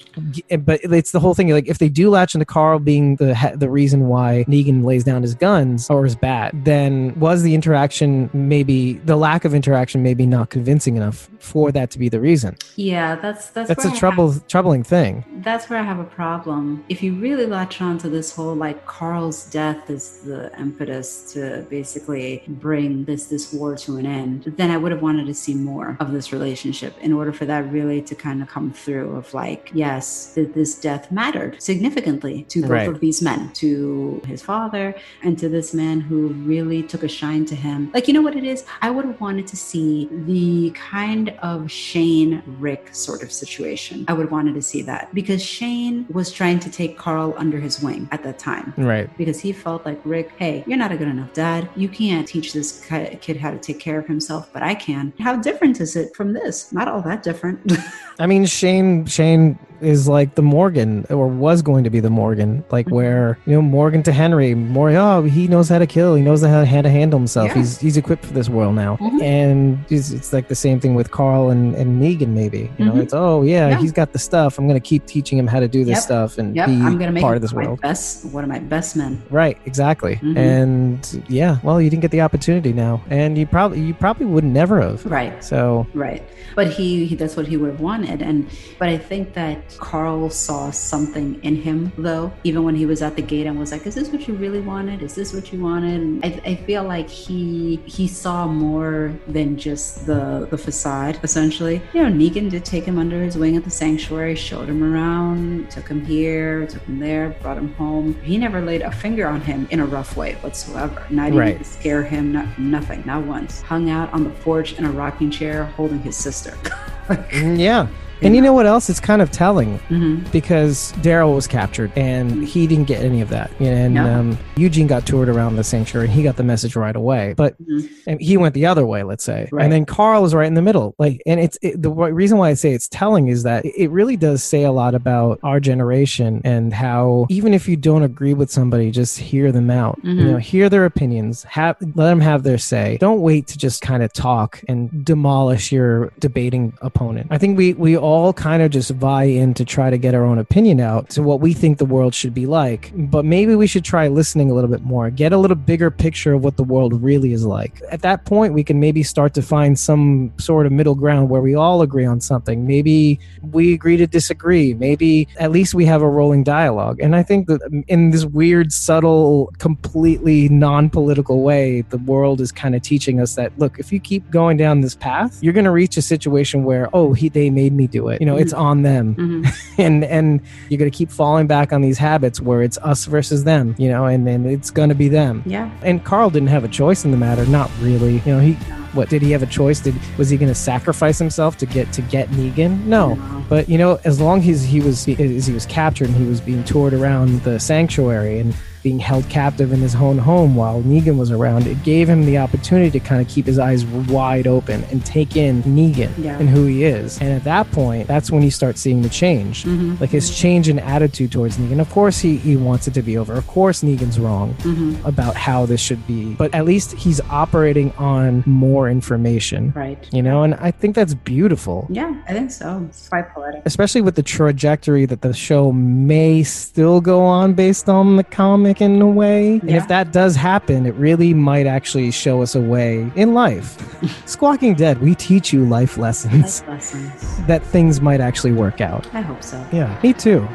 Eh, but it's the whole thing. Like, if they do latch into Carl being the the reason why Negan lays down his guns or his bat, then was the interaction maybe the lack of interaction maybe not convincing enough for that to be the reason? Yeah, that's that's That's a I trouble troubling thing. that's where I have a problem. If you really latch on to this whole like Carl's death is the impetus to basically bring this this war to an end, then I would have wanted to see more of this relationship in order for that really to kind of come through of like, yes, that this death mattered significantly to both Right. of these men, to his father and to this man who really took a shine to him. Like, you know what it is? I would have wanted to see the kind of Shane Rick sort of situation. I would wanted to see that because Shane was trying to take Carl under his wing at that time. Right. Because he felt like, Rick, hey, you're not a good enough dad. You can't teach this kid how to take care of himself, but I can. How different is it from this? Not all that different. *laughs* I mean, Shane Shane is like the Morgan, or was going to be the Morgan, like Mhm. where you know Morgan to Henry, more oh he knows how to kill, he knows how, how to handle himself. Yeah. He's he's equipped for this world now, Mhm. and it's, it's like the same thing with Carl and and Negan. Maybe you know Mhm. it's oh yeah, Yeah. he's got the stuff. I'm gonna keep teaching him how to do this Yep. stuff and Yep, be I'm gonna make part of this my world. best one of my best men. Right, exactly. Mhm. And yeah, well, you didn't get the opportunity now, and you probably you probably would never have. Right. So Right. But he, he that's what he would have wanted. And but I think that Carl saw something in him though, even when he was at the gate and was like, Is this what you really wanted? Is this what you wanted? And I, I feel like he he saw more than just the the facade, essentially. You know, Negan did take him under his wing at the sanctuary, showed him around, took him here, took him there, brought him home. He never laid a finger on him in a rough way whatsoever. Not even Right. to scare him, not nothing, not once. Hung out on the porch in a rocking chair holding his sister. *laughs* mm, yeah. And you know what else? It's kind of telling hmm because Daryl was captured and he didn't get any of that. And No. um, Eugene got toured around the sanctuary and he got the message right away. But Mhm. and he went the other way, let's say. Right. And then Carl is right in the middle. Like, and it's it, the reason why I say it's telling is that it really does say a lot about our generation and how even if you don't agree with somebody, just hear them out. You Mhm. know, hear their opinions. Have let them have their say. Don't wait to just kind of talk and demolish your debating opponent. I think we we all kind of just vie in to try to get our own opinion out to what we think the world should be like. But maybe we should try listening a little bit more, get a little bigger picture of what the world really is like. At that point, we can maybe start to find some sort of middle ground where we all agree on something. Maybe we agree to disagree. Maybe at least we have a rolling dialogue. And I think that in this weird, subtle, completely non political way, the world is kind of teaching us that look, if you keep going down this path, you're going to reach a situation where, oh, he, they made me do it. You know, it's on them. hmm *laughs* And, and you're going to keep falling back on these habits where it's us versus them, you know, and then it's going to be them. Yeah. And Carl didn't have a choice in the matter. Not really. You know, he, what did he have a choice? Did was he going to sacrifice himself to get to get Negan? No. No. But you know, as long as he was as he was captured and he was being toured around the sanctuary and being held captive in his own home while Negan was around, it gave him the opportunity to kind of keep his eyes wide open and take in Negan Yeah. and who he is. And at that point, that's when you start seeing the change. hmm Like his change in attitude towards Negan. Of course, he, he wants it to be over. Of course, Negan's wrong hmm about how this should be. But at least he's operating on more information, Right. you know, and I think that's beautiful. Yeah, I think so. It's quite poetic. Especially with the trajectory that the show may still go on based on the comic in a way. And if that does happen, it really might actually show us a way in life. *laughs* Squawking Dead, we teach you life lessons Life lessons. *laughs* that things might actually work out. I hope so. Yeah, me too.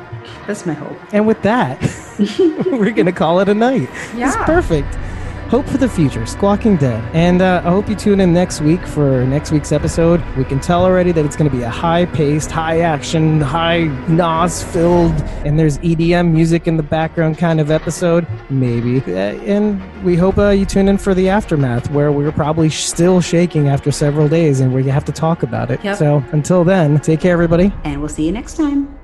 That's my hope. And with that, *laughs* we're going to call it a night. It's Yeah. perfect. Hope for the future, Squawking Dead. And uh, I hope you tune in next week for next week's episode. We can tell already that it's going to be a high paced, high action, high NOS filled, and there's EDM music in the background kind of episode. Maybe. Uh, and we hope uh, you tune in for the aftermath, where we're probably still shaking after several days and we have to talk about it. Yep. So until then, take care, everybody. And we'll see you next time.